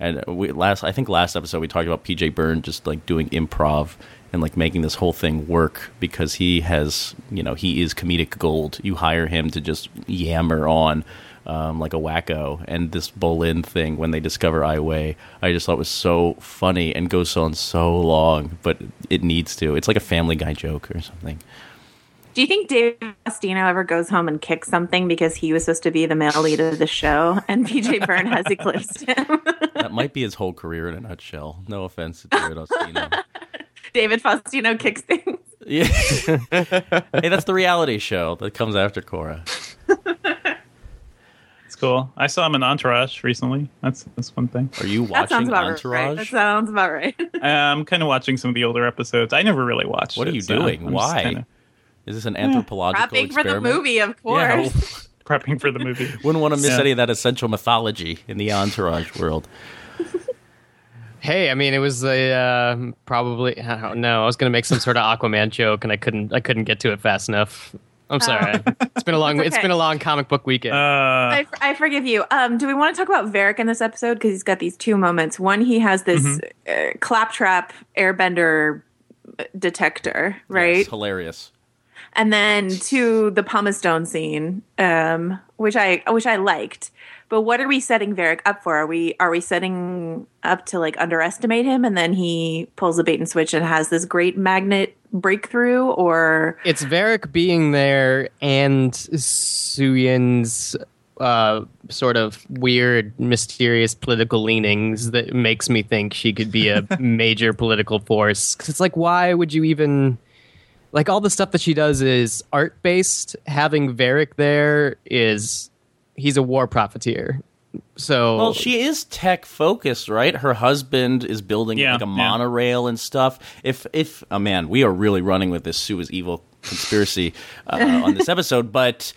And we last, I think last episode we talked about PJ Byrne just like doing improv and like making this whole thing work because he has, you know, he is comedic gold. You hire him to just yammer on um, like a wacko. And this Bolin thing when they discover Aiwei, I just thought was so funny and goes on so long, but it needs to. It's like a Family Guy joke or something. do you think dave Faustino ever goes home and kicks something because he was supposed to be the male lead of the show and [LAUGHS] pj byrne has eclipsed him That might be his whole career in a nutshell. No offense to Jared Ostino. [LAUGHS] david faustino kicks things Yeah. [LAUGHS] hey, that's the reality show that comes after Korra. It's cool. I saw him in Entourage recently. That's that's one thing. Are you watching that sounds watching about right Entourage? that sounds about right [LAUGHS] I'm kind of watching some of the older episodes. I never really watched. What are you so doing? I'm Why? kinda Is this an anthropological prepping for the movie of Yeah, course [LAUGHS] prepping for the movie? [LAUGHS] wouldn't want to miss Yeah. any of that essential mythology in the Entourage world. Hey, I mean, it was a uh, probably I don't know. I was gonna make some sort of Aquaman joke, and I couldn't. I couldn't get to it fast enough. I'm sorry. It's been a long. That's [LAUGHS] It's okay. been a long comic book weekend. Uh, I, I forgive you. Um, do we want to talk about Varrick in this episode? Because he's got these two moments. One, he has this Mm-hmm. uh, claptrap airbender uh, detector, right? It's hilarious. and then to the pumice stone scene, um, which I which I liked. But what are we setting Varrick up for? Are we are we setting up to like underestimate him, and then he pulls a bait and switch and has this great magnet breakthrough, or it's Varric being there and Suyin's uh, sort of weird, mysterious political leanings that makes me think she could be a [LAUGHS] major political force. Because it's like, why would you even like all the stuff that she does is art based. Having Varrick there is he's a war profiteer. So Well, she is tech focused, right? Her husband is building Yeah, like a yeah. monorail and stuff. If if oh man, we are really running with this Su is evil conspiracy uh, on this [LAUGHS] episode, but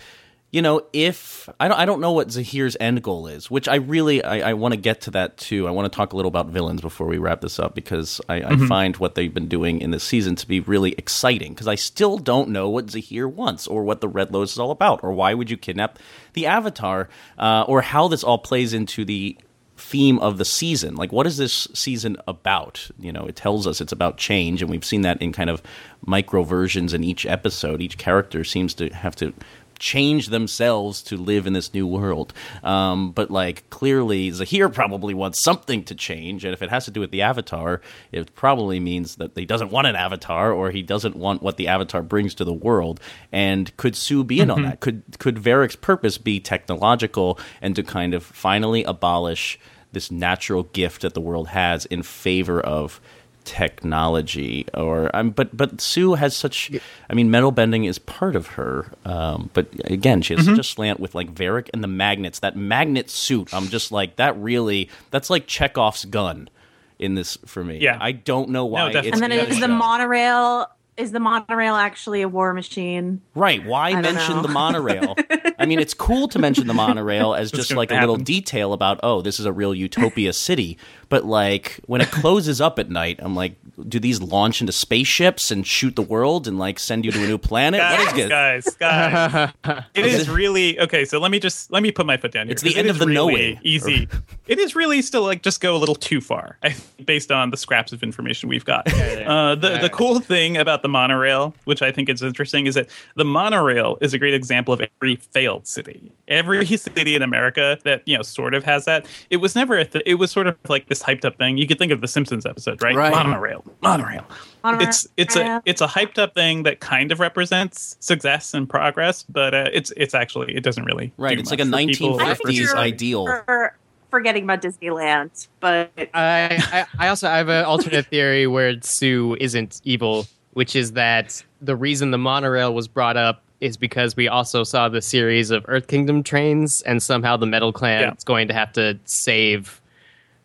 you know, if I don't, I don't know what Zahir's end goal is, which I really I, I want to get to that too. I want to talk a little about villains before we wrap this up because I, I find what they've been doing in this season to be really exciting. Because I still don't know what Zahir wants or what the Red Lotus is all about, or why would you kidnap the Avatar, uh, or how this all plays into the theme of the season. Like, what is this season about? You know, it tells us it's about change, and we've seen that in kind of micro versions in each episode. Each character seems to have to change themselves to live in this new world. Um, but like clearly, Zahir probably wants something to change, and if it has to do with the Avatar, it probably means that he doesn't want an Avatar, or he doesn't want what the Avatar brings to the world. And could Su be in on that? Could could Varrick's purpose be technological and to kind of finally abolish this natural gift that the world has in favor of technology or um, but but Su has such I mean metal bending is part of her um, but again she has such a slant with like Varrick and the magnets that magnet suit I'm just like that really that's like Chekhov's gun in this for me Yeah. I don't know why definitely. it's and then in is the show. monorail is the monorail actually a war machine? Right. Why don't mention know. the monorail? I mean, it's cool to mention the monorail as [LAUGHS] just gonna like a little detail about, oh, this is a real utopia city. But like when it closes up at night, I'm like, do these launch into spaceships and shoot the world and like send you to a new planet? what is guys, good? guys, guys. [LAUGHS] It is really okay. So let me just let me put my foot down here. It's the end it of the really knowing. Easy. [LAUGHS] it is really still like just go a little too far, based on the scraps of information we've got. Uh, the the cool thing about the monorail, which I think is interesting, is that the monorail is a great example of every failed city. Every [LAUGHS] city in America that you know sort of has that. It was never a. Th- it was sort of like this hyped up thing. You could think of the Simpsons episode, right? Right. Monorail, monorail. Monorail. It's it's a it's a hyped up thing that kind of represents success and progress, but uh, it's it's actually it doesn't really Right, do it's much like a for people 1950s I think versus- you're- ideal. For, forgetting about Disneyland, but I, I, I also have an alternate theory where Su isn't evil, which is that the reason the monorail was brought up is because we also saw the series of Earth Kingdom trains, and somehow the Metal Clan Yeah. is going to have to save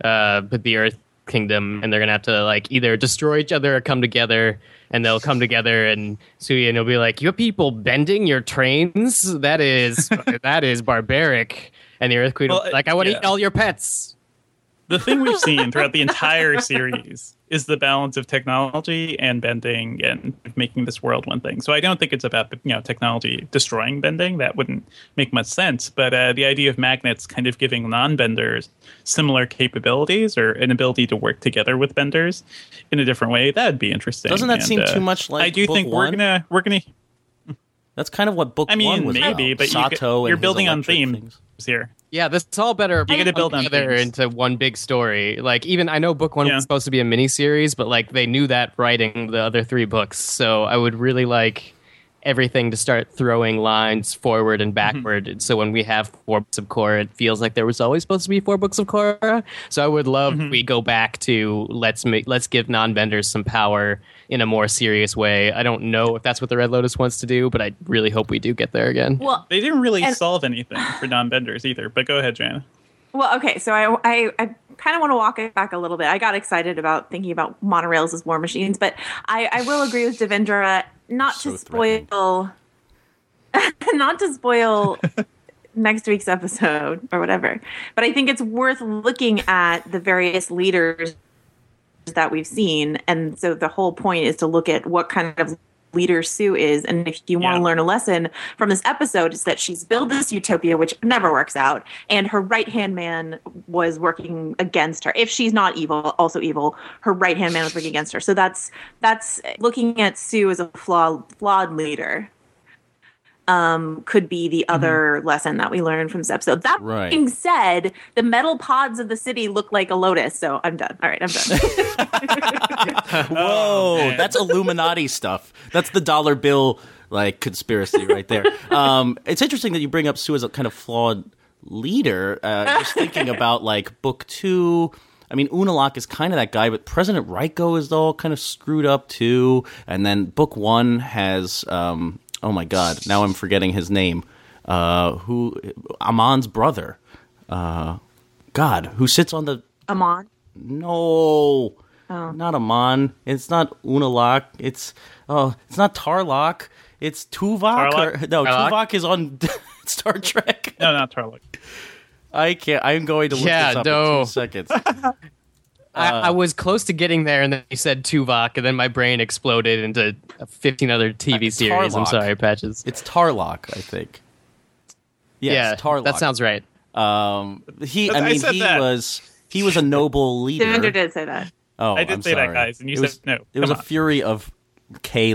uh, the Earth Kingdom, and they're gonna have to like either destroy each other or come together. And they'll come together, and Suyin will be like, "Your people bending your trains? That is [LAUGHS] that is barbaric." And the Earth Queen will Well, be like, "I want to yeah. eat all your pets." the thing we've seen throughout the entire series is the balance of technology and bending and making this world one thing. So I don't think it's about you know technology destroying bending. That wouldn't make much sense. But uh, the idea of magnets kind of giving non-benders similar capabilities or an ability to work together with benders in a different way that'd be interesting. Doesn't that And, seem uh, too much like I do think one? we're gonna we're gonna. That's kind of what book I mean, one was maybe, about. but you, Sato you're and building on theme things. here. Yeah, this all better You gotta build together into one big story. Like even I know book one Yeah. was supposed to be a mini series, but like they knew that writing the other three books. So I would really like everything to start throwing lines forward and Mm-hmm. So when we have four books of Korra, it feels like there was always supposed to be four books of Korra. So I would love Mm-hmm. we go back to let's make let's give non benders some power in a more serious way. I don't know if that's what the Red Lotus wants to do, but I really hope we do get there again. well, They didn't really And- solve anything for non-benders either. But go ahead, Joanna. Well, okay, so I I, I kind of want to walk it back a little bit. I got excited about thinking about monorails as war machines, but I, I will agree with Devindra not So to spoil [LAUGHS] not to spoil next week's episode or whatever. But I think it's worth looking at the various leaders that we've seen, and so the whole point is to look at what kind of leader Su is. And if you want Yeah. to learn a lesson from this episode, is that she's built this utopia, which never works out, and her right hand man was working against her. If she's not evil, also evil, her right hand man was working against her. So that's that's looking at Su as a flawed flawed leader. Um, could be the other lesson that we learned from this episode. That Right. being said, the metal pods of the city look like a lotus. So I'm done. All right, I'm done. [LAUGHS] Whoa, man. that's Illuminati stuff. That's the dollar bill like conspiracy right there. [LAUGHS] Um, it's interesting that you bring up Su as a kind of flawed leader. Uh, just thinking [LAUGHS] about like book two. I mean, Unalaq is kind of that guy, but President Raiko is all kind of screwed up too. And then book one has, um, oh my god, now I'm forgetting his name. Uh, who Amon's brother? Uh, God, who sits on the Amon. no, not Amon. It's not Unalaq. It's oh, it's not Tarlok. It's Tuvok. Tarlok? Or, no, Tarlok? Tuvok is on [LAUGHS] Star Trek. No, not Tarlok. I can't. I'm going to look Yeah, this up no. in two seconds. [LAUGHS] I, Uh, I was close to getting there, and then you said Tuvok, and then my brain exploded into 15 other TV Uh, series. I'm sorry, Patches. It's Tarlok, I think. Yes, yeah, Tarlok. that sounds right. Um, he. I I mean, said he that. was. He was a noble [LAUGHS] leader. Devindra did say that. Oh, I did I'm say that, guys, and you it said was, no. It was Come a fury of K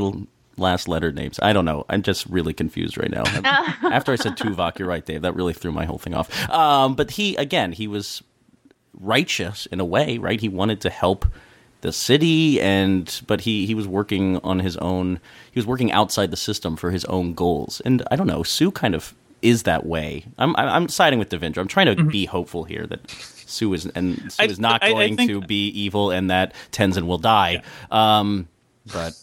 last letter names. I don't know. I'm just really confused right now. [LAUGHS] After I said Tuvok, you're right, Dave. That really threw my whole thing off. Um, but he, again, he was righteous in a way, right? He wanted to help the city, and but he he was working on his own. He was working outside the system for his own goals, and I don't know. Su kind of is that way. I'm I'm siding with Devindra. I'm trying to be hopeful here that. Su is and Su Mm-hmm. I- is not I- I going think- to be evil, and that Tenzin will die. Um, but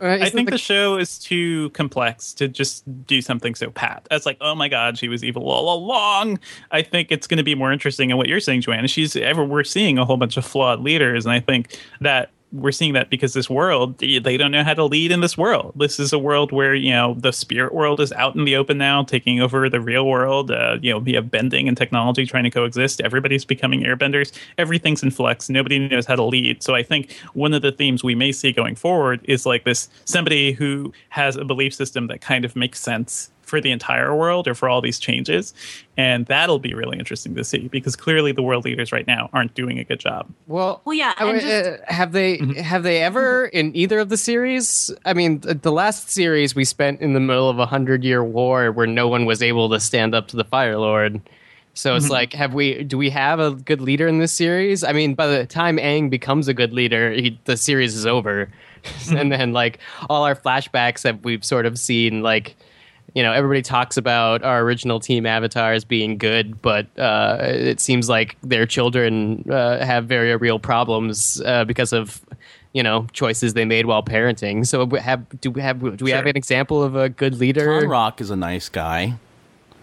Uh, I think the- the show is too complex to just do something so pat. That's like, oh my god, she was evil all along. I think it's going to be more interesting. And what you're saying, Joanna, she's ever we're seeing a whole bunch of flawed leaders, and I think that we're seeing that because this world they don't know how to lead in this world. This is a world where you know the spirit world is out in the open now, taking over the real world. Uh, you know, via bending and technology trying to coexist. Everybody's becoming airbenders. Everything's in flux. Nobody knows how to lead. So I think one of the themes we may see going forward is like this somebody who has a belief system that kind of makes sense for the entire world or for all these changes. And that'll be really interesting to see because clearly the world leaders right now aren't doing a good job. Well, Well, yeah, I and would- just- uh, have they mm-hmm. have they ever mm-hmm. in either of the series? I mean, the, the last series we spent in the middle of a hundred year war where no one was able to stand up to the Fire Lord. So it's mm-hmm. like, have we? Do we have a good leader in this series? I mean, by the time Aang becomes a good leader, he, the series is over, [LAUGHS] and then like all our flashbacks that we've sort of seen, like you know, everybody talks about our original team avatars being good, but uh, it seems like their children uh, have very real problems uh, because of you know choices they made while parenting. So have do we have do we have an example of a good leader? Tonraq is a nice guy.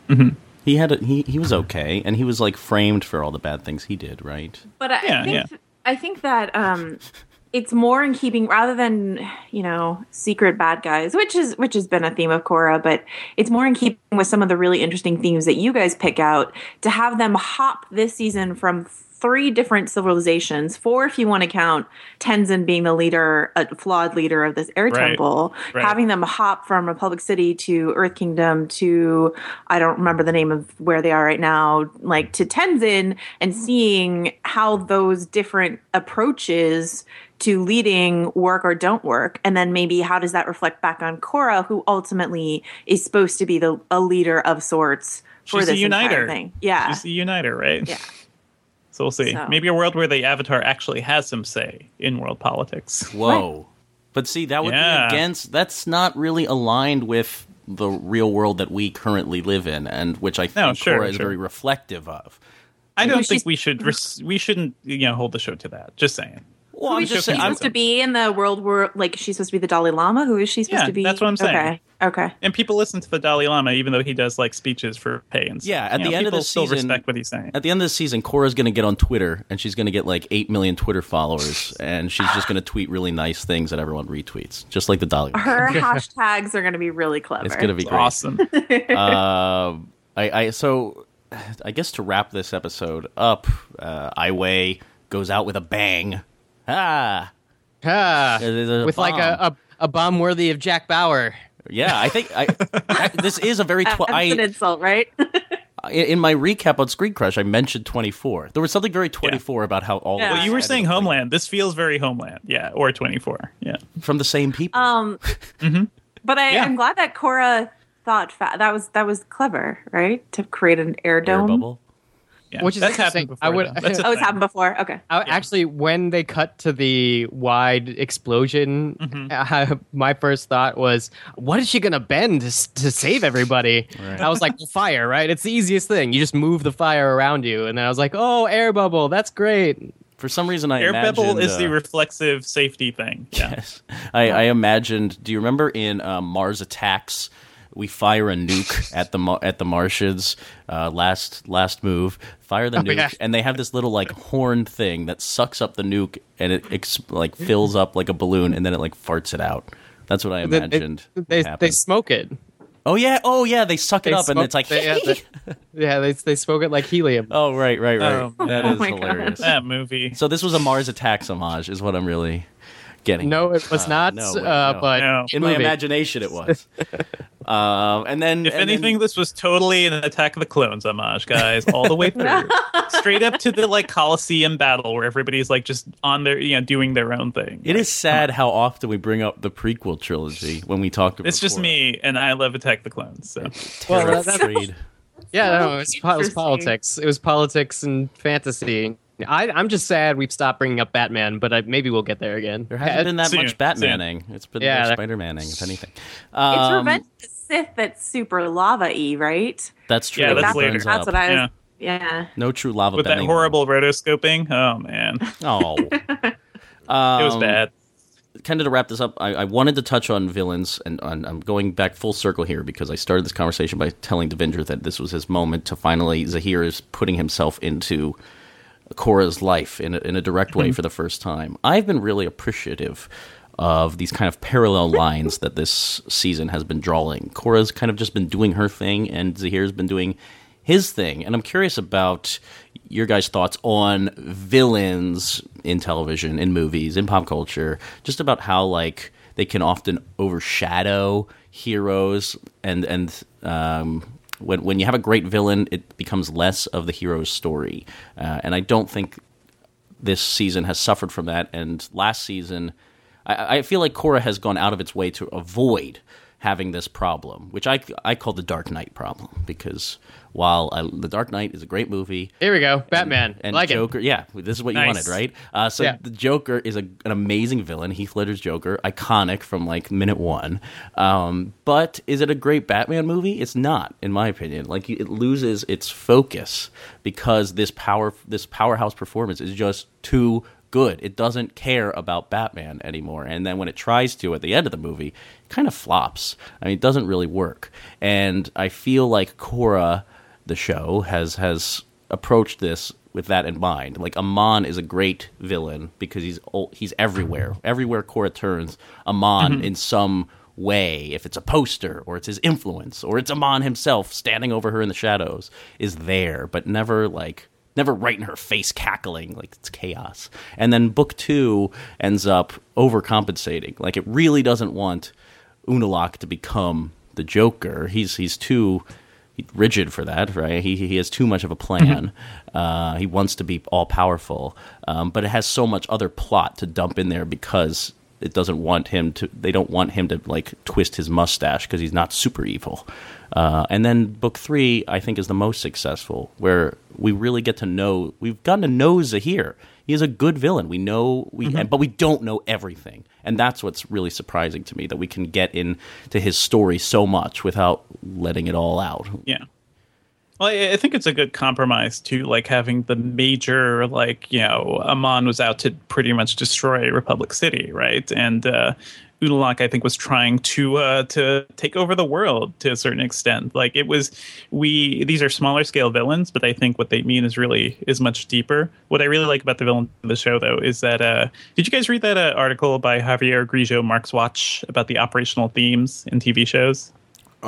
Mm-hmm. He had a, he he was okay, and he was like framed for all the bad things he did. Right? But I, Yeah, I think yeah. I think that um, it's more in keeping rather than you know secret bad guys, which is which has been a theme of Korra, but it's more in keeping with some of the really interesting themes that you guys pick out to have them hop this season from three different civilizations, four if you want to count Tenzin being the leader, a flawed leader of this air Right. temple, Right. having them hop from Republic City to Earth Kingdom to I don't remember the name of where they are right now, like to Tenzin and seeing how those different approaches to leading work or don't work and then maybe how does that reflect back on Korra who ultimately is supposed to be the a leader of sorts for She's a this entire uniter. thing. Yeah. She's the uniter, right? Yeah. So we'll see. So- Maybe a world where the Avatar actually has some say in world politics. Whoa! But see, that would Yeah. be against. That's not really aligned with the real world that we currently live in, and which I think No, sure, Korra is sure. very reflective of. I don't think we should. [LAUGHS] Res- we shouldn't. You know, hold the show to that. Just saying. Well, Who I'm is just she saying. I'm, supposed to be in the world where like she's supposed to be the Dalai Lama? Who is she supposed Yeah, to be? that's what I'm saying. Okay. Okay. And people listen to the Dalai Lama, even though he does like speeches for pay and stuff. Yeah, at You the know, end of people the still season- respect what he's saying. At the end of the season, Korra's going to get on Twitter, and she's going to get like eight million Twitter followers, and she's just going to tweet really nice things that everyone retweets, just like the Dalai Lama. Her [LAUGHS] hashtags are going to be really clever. It's going to be great. awesome. Um, [LAUGHS] I, I so I guess to wrap this episode up, uh, Aiwei goes out with a bang. Ah, Ah, There's a with like a, a a bomb worthy of Jack Bauer. yeah. I think I, I this is a very. [LAUGHS] Tw- That's an insult, right? [LAUGHS] in in my recap on Screen Crush, I mentioned twenty four. There was something very twenty four about how all. Yeah. of Well, you were saying up, like, Homeland. This feels very Homeland. Yeah, or 24. Yeah. from the same people. Um, [LAUGHS] but I, Yeah. I'm glad that Korra thought fa- that was that was clever, right? To create an air Air dome. bubble. Yeah, Which is that's interesting. happened before. I would- though. That's [LAUGHS] a Oh, it's happened before. Okay. I, Actually, when they cut to the wide explosion, Mm-hmm. [LAUGHS] uh, my first thought was, "What is she gonna bend to, to save everybody?" I was like, "Fire, right? It's the easiest thing. You just move the fire around you." And then I was like, "Oh, air bubble. That's great." For some reason, I Air imagined, bubble is uh, the reflexive safety thing. Yeah. [LAUGHS] Yes. I, I imagined. Do you remember in uh, Mars Attacks? We fire a nuke at the Mar- at the Martians. Uh, last last move, fire the nuke, yeah. and they have this little like horn thing that sucks up the nuke, and it ex- like fills up like a balloon, and then it like farts it out. That's what I imagined. They, would they, happen. they smoke it. oh yeah, oh yeah, they suck it They up, and it's like they, yeah, they, [LAUGHS] yeah, they they smoke it like helium. oh right, right, right. Oh, that Oh is my God. hilarious. That movie. So this was a Mars Attacks homage, is what I'm really getting. No, it was Uh, not. no, wait, uh, no. But No. in my imagination, it was. [LAUGHS] um, and then, If and then- anything, this was totally an Attack of the Clones homage, guys, all the way through, [LAUGHS] straight up to the like Coliseum battle where everybody's like just on their, you know, doing their own thing. It is sad how often we bring up the prequel trilogy when we talk about. It's just me, and I love Attack of the Clones. So Well, that's, that- Yeah, no, it was, it was politics. It was politics and fantasy. I, I'm just sad we've stopped bringing up Batman, but I, maybe we'll get there again. There hasn't been that Soon, much Batmaning. It's been Yeah, more Spider Maning, if anything. It's Um, Revenge of the Sith that's super lava y, right? That's true. Yeah, that's that's, later. that's what I was. Yeah. Yeah. No true lava with that bending. horrible rotoscoping, oh man, [LAUGHS] Oh. um, [LAUGHS] it was bad. kind of to wrap this up, I, I wanted to touch on villains, and, and I'm going back full circle here because I started this conversation by telling Devindra that this was his moment to finally Zahir is putting himself into Korra's life in a, in a direct way for the first time. I've been really appreciative of these kind of parallel [LAUGHS] lines that this season has been drawing. Korra's kind of just been doing her thing, and Zahir's been doing his thing. And I'm curious about your guys' thoughts on villains in television, in movies, in pop culture, just about how like they can often overshadow heroes and and um, when when you have a great villain, it becomes less of the hero's story. Uh, and I don't think this season has suffered from that. And last season, I, I feel like Korra has gone out of its way to avoid having this problem, which I I call the Dark Knight problem because while I, the Dark Knight is a great movie, Here we go. Batman. and like Joker, yeah, this is what you wanted, right? Uh, so Yeah. the Joker is a, an amazing villain. Heath Ledger's Joker, iconic from like minute one. Um, but is it a great Batman movie? It's not, in my opinion. Like it loses its focus because this power, this powerhouse performance is just too good. It doesn't care about Batman anymore. And then when it tries to at the end of the movie, it kind of flops. I mean, it doesn't really work. And I feel like Korra, the show, has has approached this with that in mind. Like Amon is a great villain because he's he's everywhere. Everywhere Korra turns, Amon mm-hmm. in some way, if it's a poster or it's his influence or it's Amon himself standing over her in the shadows, is there, but never like never right in her face cackling like it's chaos. And then book 2 ends up overcompensating. Like it really doesn't want Unalaq to become the Joker. He's he's too rigid for that, right? He he has too much of a plan. Uh, he wants to be all powerful, um, but it has so much other plot to dump in there because it doesn't want him to. They don't want him to like twist his mustache because he's not super evil. Uh, and then book three, I think, is the most successful, where we really get to know. We've gotten to know Zahir. He is a good villain. We know we, but we don't know everything, and that's what's really surprising to me that we can get into his story so much without letting it all out. Yeah. Well, I I think it's a good compromise too, like having the major, like you know, Amon was out to pretty much destroy Republic City, right? And uh, Unalaq, I think, was trying to uh, to take over the world to a certain extent. Like it was, we these are smaller scale villains, but I think what they mean is really is much deeper. What I really like about the villain of the show, though, is that uh, did you guys read that uh, article by Javier Grillo-Marxuach about the operational themes in TV shows?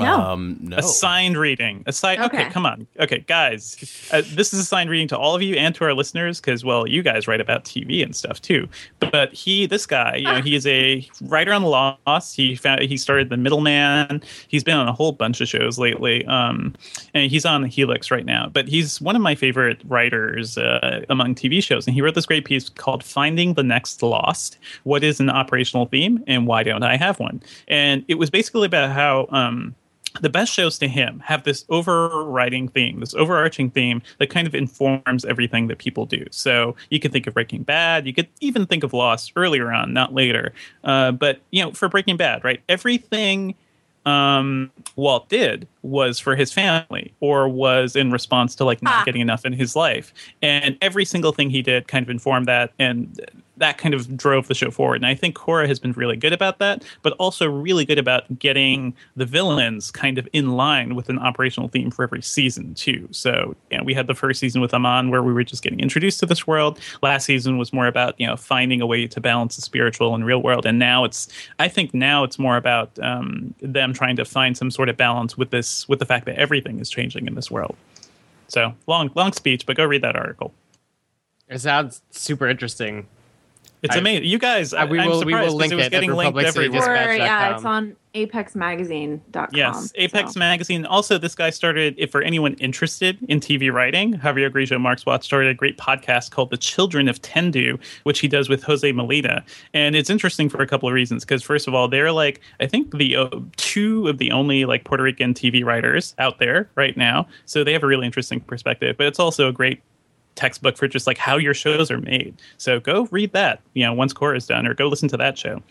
No. Um, no. Assigned reading. Aside. Okay. Okay. come on. Okay, guys. Uh, this is assigned reading to all of you and to our listeners because, well, you guys write about TV and stuff too. But he, this guy, you know, [LAUGHS] he is a writer on Lost. He found he started The Middleman. He's been on a whole bunch of shows lately. Um, and he's on Helix right now. But he's one of my favorite writers uh, among TV shows. And he wrote this great piece called "Finding the Next Lost: What is an operational theme and why don't I have one?" And it was basically about how. Um, the best shows to him have this overriding theme, this overarching theme that kind of informs everything that people do. So you could think of Breaking Bad, you could even think of Lost earlier on, not later. Uh, but you know, for Breaking Bad, right? Everything um, Walt did was for his family or was in response to like not Ah. getting enough in his life. And every single thing he did kind of informed that and that kind of drove the show forward. And I think Korra has been really good about that, but also really good about getting the villains kind of in line with an operational theme for every season too. So, you know, we had the first season with Amon where we were just getting introduced to this world. Last season was more about, you know, finding a way to balance the spiritual and real world. And now it's I think now it's more about um, them trying to find some sort of balance with this with the fact that everything is changing in this world. So long long speech, but go read that article. It sounds super interesting. It's I- amazing. You guys, Uh, we I'm will- we will link it was it at getting linked Republic City everywhere. Yeah, Dispatch.com. it's on apexmagazine.com. Yes, Apex so. Magazine. Also, this guy started, if for anyone interested in TV writing, Javier Grillo-Marxuach started a great podcast called The Children of Tendu, which he does with Jose Molina. And it's interesting for a couple of reasons. Because, first of all, they're like, I think the uh, two of the only like Puerto Rican TV writers out there right now. So they have a really interesting perspective. But it's also a great textbook for just like how your shows are made. So go read that, you know, once Korra is done, or go listen to that show.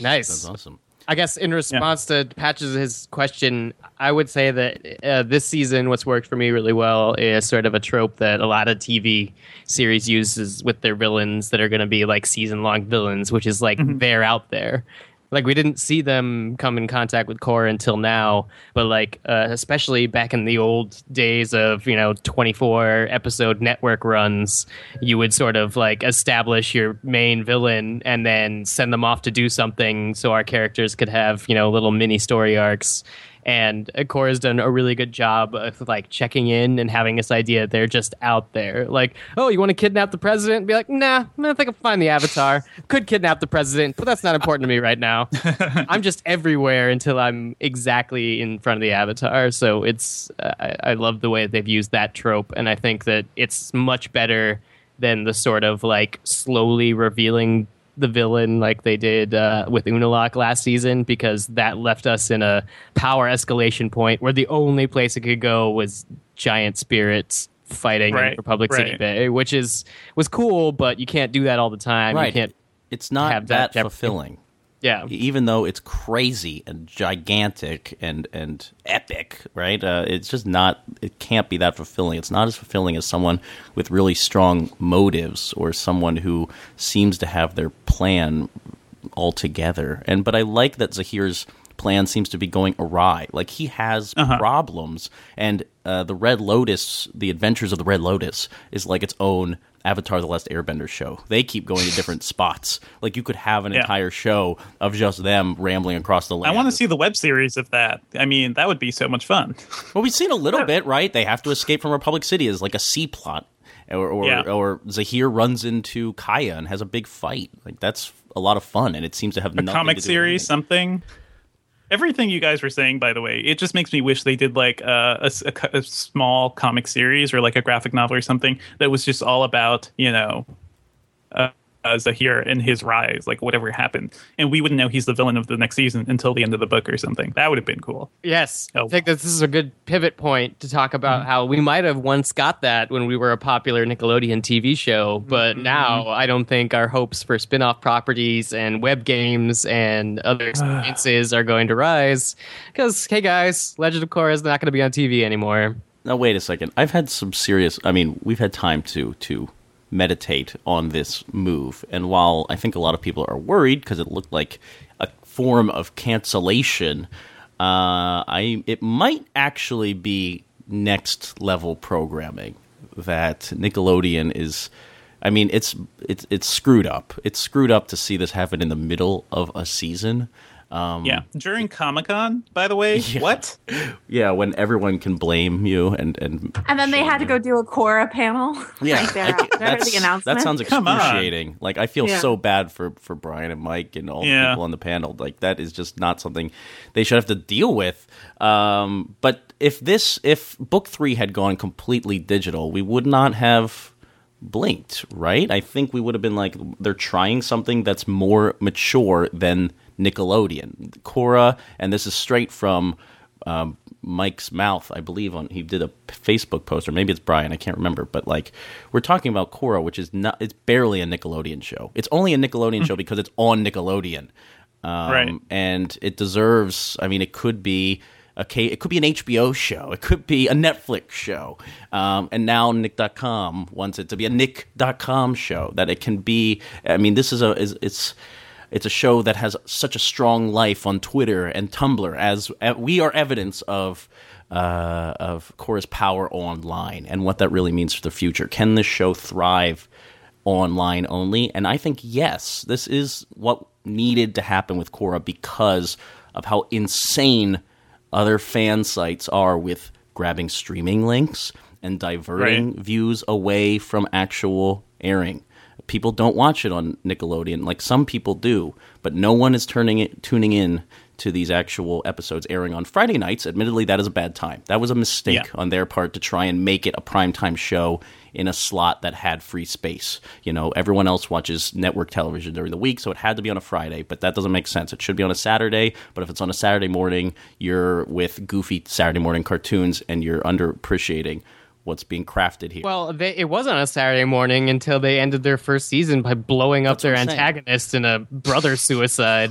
Nice. That's awesome. I guess in response to Patch's question, I would say that uh, this season, what's worked for me really well is sort of a trope that a lot of TV series uses with their villains that are going to be like season long villains, which is like they're out there. Like we didn't see them come in contact with Korra until now, but like uh, especially back in the old days of you know twenty four episode network runs, you would sort of like establish your main villain and then send them off to do something so our characters could have you know little mini story arcs. And Korra has done a really good job of like checking in and having this idea they're just out there. Like, oh, you want to kidnap the president? Be like, nah, I think I'll find the avatar. Could kidnap the president, but that's not important to me right now. [LAUGHS] I'm just everywhere until I'm exactly in front of the avatar. So it's, uh, I, I love the way they've used that trope, and I think that it's much better than the sort of like slowly revealing the villain like they did uh, with Unalaq last season because that left us in a power escalation point where the only place it could go was giant spirits fighting in Right, Republic City. Bay, which is was cool, but you can't do that all the time. You can't. it's not have that, that jeopardy. fulfilling. Yeah. even though it's crazy and gigantic and and epic, right? Uh, it's just not. It can't be that fulfilling. It's not as fulfilling as someone with really strong motives or someone who seems to have their plan all together. And but I like that Zahir's plan seems to be going awry. Like he has problems, and uh, the Red Lotus, the Adventures of the Red Lotus, is like its own Avatar: The Last Airbender show. They keep going to different [LAUGHS] spots. Like you could have an Yeah. entire show of just them rambling across the land. I want to see the web series of that. I mean, that would be so much fun. [LAUGHS] Well, we've seen a little bit, right? They have to escape from Republic City as like a C plot, or or, Yeah. or Zahir runs into Kaya and has a big fight. Like that's a lot of fun, and it seems to have a comic series, something. Everything you guys were saying, by the way, it just makes me wish they did like uh, a, a a small comic series or like a graphic novel or something that was just all about you know uh, Uh, Zahir and his rise, like whatever happened, and we wouldn't know he's the villain of the next season until the end of the book or something. That would have been cool. Yes, Oh. I think that this is a good pivot point to talk about mm-hmm. how we might have once got that when we were a popular Nickelodeon TV show, but mm-hmm. now I don't think our hopes for spin-off properties and web games and other [SIGHS] experiences are going to rise because hey guys, Legend of Korra is not going to be on TV anymore. Now wait a second. I've had some serious. I mean, we've had time to to meditate on this move, and while I think a lot of people are worried because it looked like a form of cancellation, uh, I it might actually be next level programming that Nickelodeon is. I mean, it's it's it's screwed up. It's screwed up to see this happen in the middle of a season. Um, Yeah, during Comic Con, by the way. [LAUGHS] What? yeah, when everyone can blame you and and And then they had to go do a Korra panel. [LAUGHS] Yeah, right there I after that's- the announcement. that sounds excruciating. Like I feel Yeah. so bad for for Bryan and Mike and all the people on the panel. Like that is just not something they should have to deal with. Um, but if this if book three had gone completely digital, we would not have blinked, right? I think we would have been like they're trying something that's more mature than Nickelodeon. Korra, and this is straight from um, Mike's mouth. I believe on he did a Facebook post, or maybe it's Bryan. I can't remember. But like we're talking about Korra, which is not. It's barely a Nickelodeon show. It's only a Nickelodeon show because it's on Nickelodeon, um, Right. And it deserves. I mean, it could be. A K, it could be an HBO show. It could be a Netflix show. Um, and now Nick.com wants it to be a Nick.com show. That it can be. I mean, this is a. Is, it's it's a show that has such a strong life on Twitter and Tumblr, as uh, we are evidence of uh, of Korra's power online and what that really means for the future. Can this show thrive online only? And I think yes, this is what needed to happen with Korra because of how insane other fan sites are with grabbing streaming links and diverting Right. views away from actual airing. People don't watch it on Nickelodeon like some people do, but no one is turning it tuning in to these actual episodes airing on Friday nights. Admittedly, that is a bad time. That was a mistake Yeah. on their part to try and make it a primetime show in a slot that had free space. You know, everyone else watches network television during the week, so it had to be on a Friday, but that doesn't make sense. It should be on a Saturday, but if it's on a Saturday morning, you're with goofy Saturday morning cartoons and you're underappreciating what's being crafted here. Well, they, it was on a Saturday morning until they ended their first season by blowing up their what saying. antagonist in a brother [LAUGHS] suicide.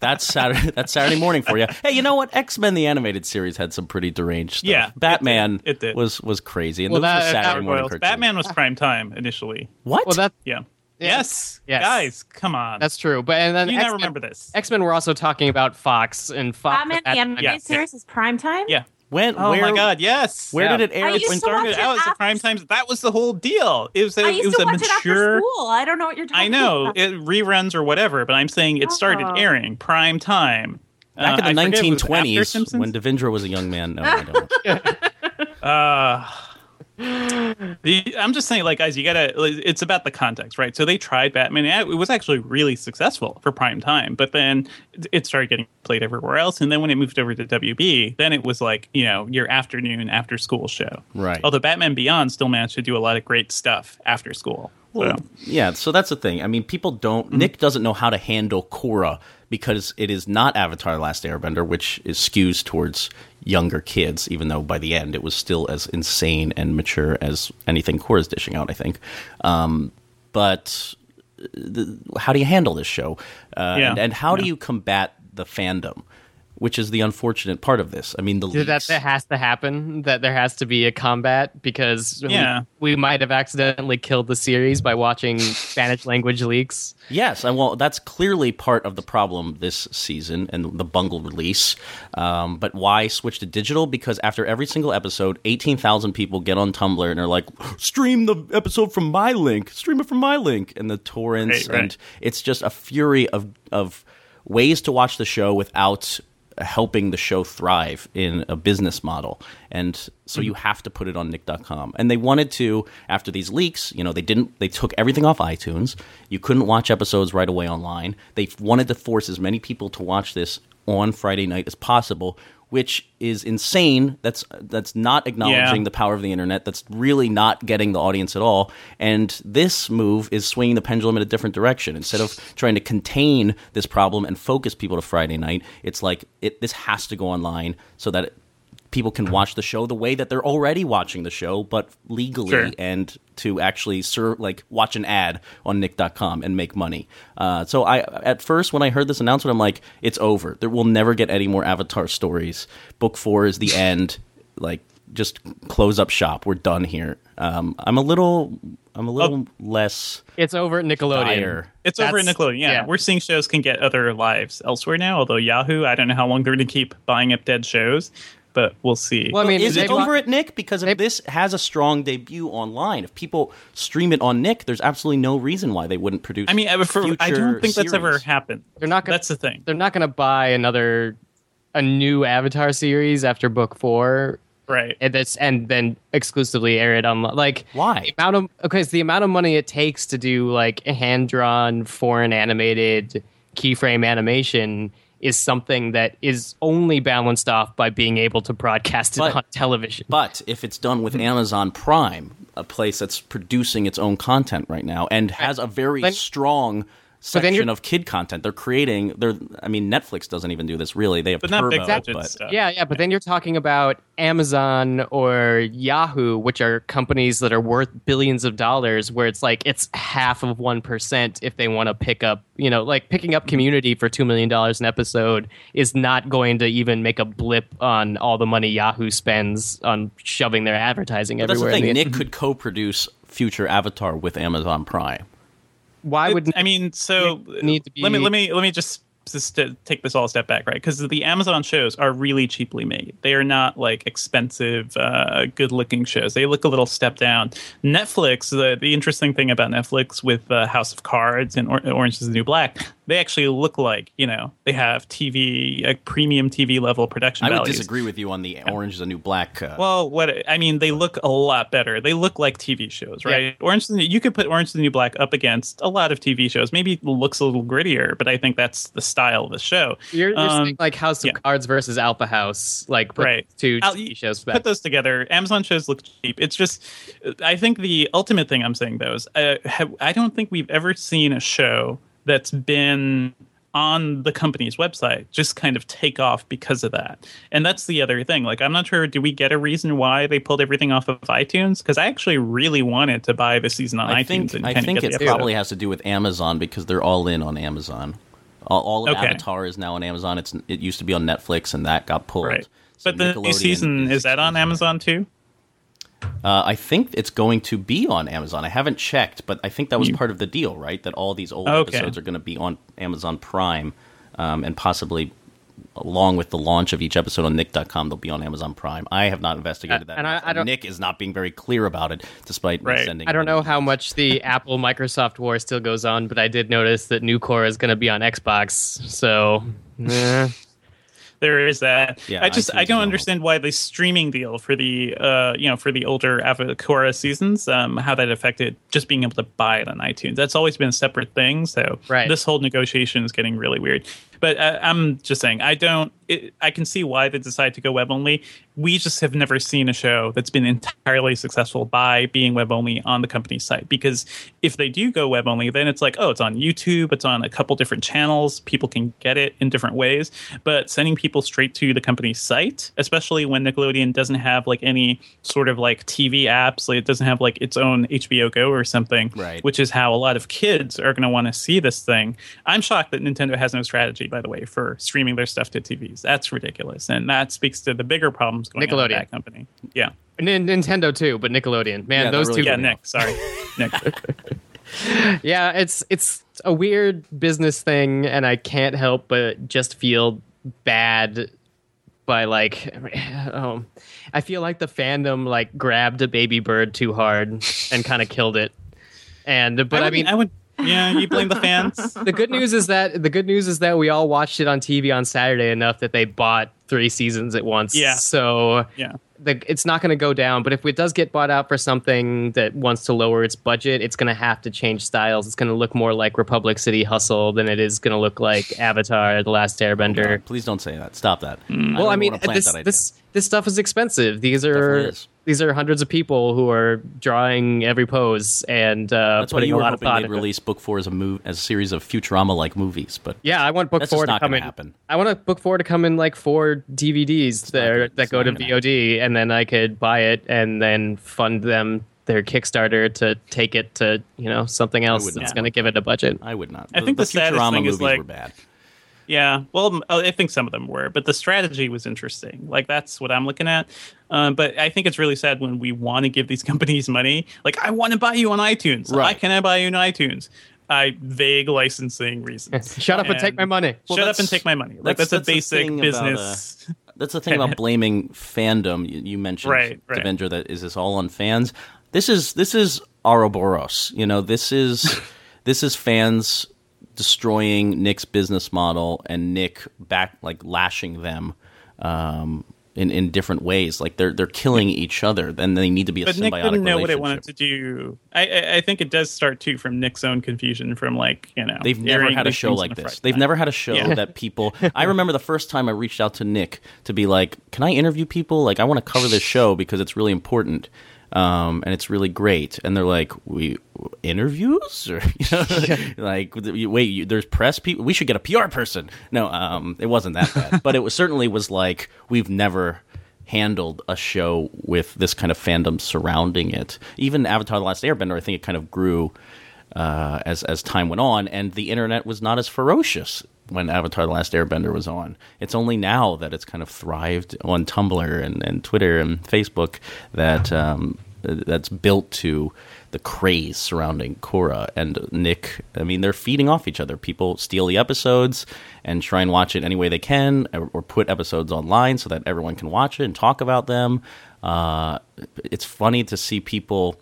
that's Saturday. That's Saturday morning for you. Hey, you know what? X Men the animated series had some pretty deranged stuff. Yeah, it Batman did. It did. was was crazy, and Well, those that- were Saturday that- morning Royals. cartoons. Batman was prime time initially. What? well, that Yeah. Yeah. Yes. Yes. Guys, come on. that's true. But and then you X-Men, now remember this. X Men were also talking about Fox and Fox. Batman at that the animated yeah. series is prime time. Yeah. When? Oh where, my God! Yes. Where Yeah. did it air? I It used to started watch it out as a after- prime times. That was the whole deal. It was a, I it was to a watch it after mature. school. I don't know what you're talking I know about. it reruns or whatever, but I'm saying it started Oh. airing prime time. Back Uh, in the I forget if it was after 1920s, when Devindra was a young man. No, I don't. [LAUGHS] [LAUGHS] Uh, the, I'm just saying, like, guys, you gotta. like, It's about the context, right? So they tried Batman. It was actually really successful for prime time, but then it started getting played everywhere else. And then when it moved over to WB, then it was like you know your afternoon after school show. Right. Although Batman Beyond still managed to do a lot of great stuff after school. Well, so. yeah, so that's the thing. I mean, people don't. Mm-hmm. Nick doesn't know how to handle Korra because it is not Avatar: Last Airbender, which is skews towards younger kids. Even though by the end it was still as insane and mature as anything Korra's dishing out. I think, um, but the, how do you handle this show? Uh, Yeah. and, and how do you combat the fandom? Which is the unfortunate part of this. I mean, the that leaks. that has to happen. That there has to be a combat because we- Yeah. we, might have accidentally killed the series by watching Spanish [LAUGHS] language leaks. Yes, and well, that's clearly part of the problem this season and the bungled release. Um, but why switch to digital? Because after every single episode, eighteen thousand people get on Tumblr and are like, "Stream the episode from my link. Stream it from my link." And the torrents, Right, right. and it's just a fury of of ways to watch the show without helping the show thrive in a business model. And so you mm-hmm. have to put it on nick.com. And they wanted to after these leaks, you know, they didn't they took everything off iTunes. You couldn't watch episodes right away online. They wanted to force as many people to watch this on Friday night as possible, which is insane. That's that's not acknowledging Yeah. the power of the internet. That's really not getting the audience at all. And this move is swinging the pendulum in a different direction. Instead of trying to contain this problem and focus people to Friday night, it's like it, this has to go online so that people can watch the show the way that they're already watching the show, but legally Sure. and to actually serve, like watch an ad on nick.com and make money. Uh, so I, at first, when I heard this announcement, I'm like, it's over. There will never get any more Avatar stories. Book four is the end. Like, just close up shop. We're done here. Um, I'm a little, I'm a little less It's over at Nickelodeon. dire. It's over at Nickelodeon. Yeah. yeah. we're seeing shows can get other lives elsewhere now. Although Yahoo, I don't know how long they're going to keep buying up dead shows, but we'll see. Well, I mean, is it bought- over at Nick? Because if they- this has a strong debut online, if people stream it on Nick, there's absolutely no reason why they wouldn't produce. I mean, I- for, I don't think that's ever happened. They're not gonna. That's the thing, They're not going to buy another a new Avatar series after book four, right? and that's and then exclusively air it on like Why? the amount of okay, it's the amount of money it takes to do like a hand drawn foreign animated keyframe animation is something that is only balanced off by being able to broadcast it But- on television. But if it's done with mm-hmm. Amazon Prime, a place that's producing its own content right now and has a very Then- strong section of kid content. They're creating. They're. I mean, Netflix doesn't even do this really. They have But not big Turbo, budget but stuff. Yeah, yeah, but then you're talking about Amazon or Yahoo, which are companies that are worth billions of dollars, where it's like it's half of 1% if they want to pick up, you know, like picking up community for $2 million an episode is not going to even make a blip on all the money Yahoo spends on shoving their advertising But that's the everywhere. thing. the- Nick could co-produce future Avatar with Amazon Prime. Why would I mean, so need to be. let me let me let me just just to take this all a step back, right? Because the Amazon shows are really cheaply made. They are not like expensive, uh, good-looking shows. They look a little step down. Netflix. The the interesting thing about Netflix with uh, House of Cards and or- Orange Is the New Black, they actually look like you know they have TV, like premium TV level production I would values. disagree with you on the Orange is the New Black. Uh, Well, what I mean, they look a lot better. They look like TV shows, right? Orange, is the New- you could put Orange is the New Black up against a lot of TV shows. Maybe it looks a little grittier, but I think that's the style of the show. You're, you're Um, saying like House of yeah. Cards versus Alpha House, like put Right. two I'll- TV shows back. Put those together. Amazon shows look cheap. It's just, I think the ultimate thing I'm saying though is, uh, have, I don't think we've ever seen a show that's been on the company's website just kind of take off because of that. And that's the other thing. Like, I'm not sure. Do we get a reason why they pulled everything off of iTunes? Because I actually really wanted to buy the season on I iTunes. think and I think it probably has to do with Amazon because they're all in on Amazon. All, all of Okay. Avatar is now on Amazon. It's it used to be on Netflix and that got pulled. right. So But the new season is that on Amazon too? Uh, I think it's going to be on Amazon. I haven't checked, but I think that was part of the deal, right? That all these old Okay. episodes are going to be on Amazon Prime, um, and possibly along with the launch of each episode on Nick.com, they'll be on Amazon Prime. I have not investigated that. and I- I don't- Nick is not being very clear about it, despite Right. sending. I don't know how much the [LAUGHS] Apple Microsoft war still goes on, but I did notice that New Core is going to be on Xbox. So, [LAUGHS] eh. There is that. Yeah, I just I don't understand why the streaming deal for the uh you know for the older Avocora seasons um how that affected just being able to buy it on iTunes. That's always been a separate thing. So Right. this whole negotiation is getting really weird. But uh, I'm just saying I don't. It, I can see why they decide to go web only. We just have never seen a show that's been entirely successful by being web only on the company's site. Because if they do go web only, then it's like, oh, it's on YouTube, it's on a couple different channels. People can get it in different ways. But sending people straight to the company's site, especially when Nickelodeon doesn't have like any sort of like TV apps, like it doesn't have like its own HBO Go or something, Right. which is how a lot of kids are going to want to see this thing. I'm shocked that Nintendo has no strategy, by the way, for streaming their stuff to TVs. That's ridiculous, and that speaks to the bigger problems going on with Nickelodeon. that company. Yeah, N- Nintendo too, but Nickelodeon. Man, Yeah, those really two. yeah, good. Nick. Sorry, [LAUGHS] Nick. [LAUGHS] Yeah, it's it's a weird business thing, and I can't help but just feel bad by like, [SIGHS] um, I feel like the fandom like grabbed a baby bird too hard and kind of killed it. And but I, would- mean, I would. Yeah, you blame the fans. the good news is that the good news is that we all watched it on TV on Saturday enough that they bought three seasons at once. Yeah. So Yeah. the, it's not going to go down. But if it does get bought out for something that wants to lower its budget, it's going to have to change styles. It's going to look more like Republic City Hustle than it is going to look like Avatar: The Last Airbender. Please don't say that. Stop that. well, I mean, plant this that idea. this this stuff is expensive. These are these are hundreds of people who are drawing every pose and uh, That's why putting you a were lot of hoping thought they'd into it. release Book Four as a move as a series of Futurama like movies, but Yeah, I want book four to not come gonna in. happen. I want to book four to come in like four DVDs there gonna- that it's go to gonna VOD, and then I could buy it and then fund them their Kickstarter to take it to you know something else that's going to give it a budget. I would not. I think the saddest Futurama thing is, movies like- were bad. Yeah, well, I think some of them were, but the strategy was interesting. Like that's what I'm looking at. Um, but I think it's really sad when we want to give these [LAUGHS] companies money. Like I want to buy you on iTunes. Why Right. can I buy you on iTunes? I vague licensing reasons. [LAUGHS] Shut up and take my money. Well, Shut up and take my money. Like that's- that's, that's the a basic thing about, uh, business. That's the thing about [LAUGHS] blaming fandom. You, you mentioned Right, right. Devindra that is this all on fans. This is this is Ouroboros. You know, this is [LAUGHS] this is fans destroying Nick's business model and Nick back like lashing them um, in in different ways. Like they're they're killing each other. Then they need to be a but Nick symbiotic didn't know what it wanted to do. I, I, I think it does start too from Nick's own confusion from like you know They've never had a show like this. They've night. never had a show Yeah. that people. [LAUGHS] I remember the first time I reached out to Nick to be like, "Can I interview people? Like, I want to cover this show because it's really important." Um, and it's really great. And they're like, we interviews [LAUGHS] or you know, [LAUGHS] [LAUGHS] like wait, you, there's press people. We should get a PR person. No, um, it wasn't that bad, but it was certainly was like we've never handled a show with this kind of fandom surrounding it. Even Avatar: The Last Airbender, I think it kind of grew uh, as as time went on, and the internet was not as ferocious when Avatar: The Last Airbender was on. It's only now that it's kind of thrived on Tumblr and, and Twitter and Facebook that um, that's built to the craze surrounding Korra and Nick. I mean, they're feeding off each other. People steal the episodes and try and watch it any way they can, or, put episodes online so that everyone can watch it and talk about them. Uh, it's funny to see people,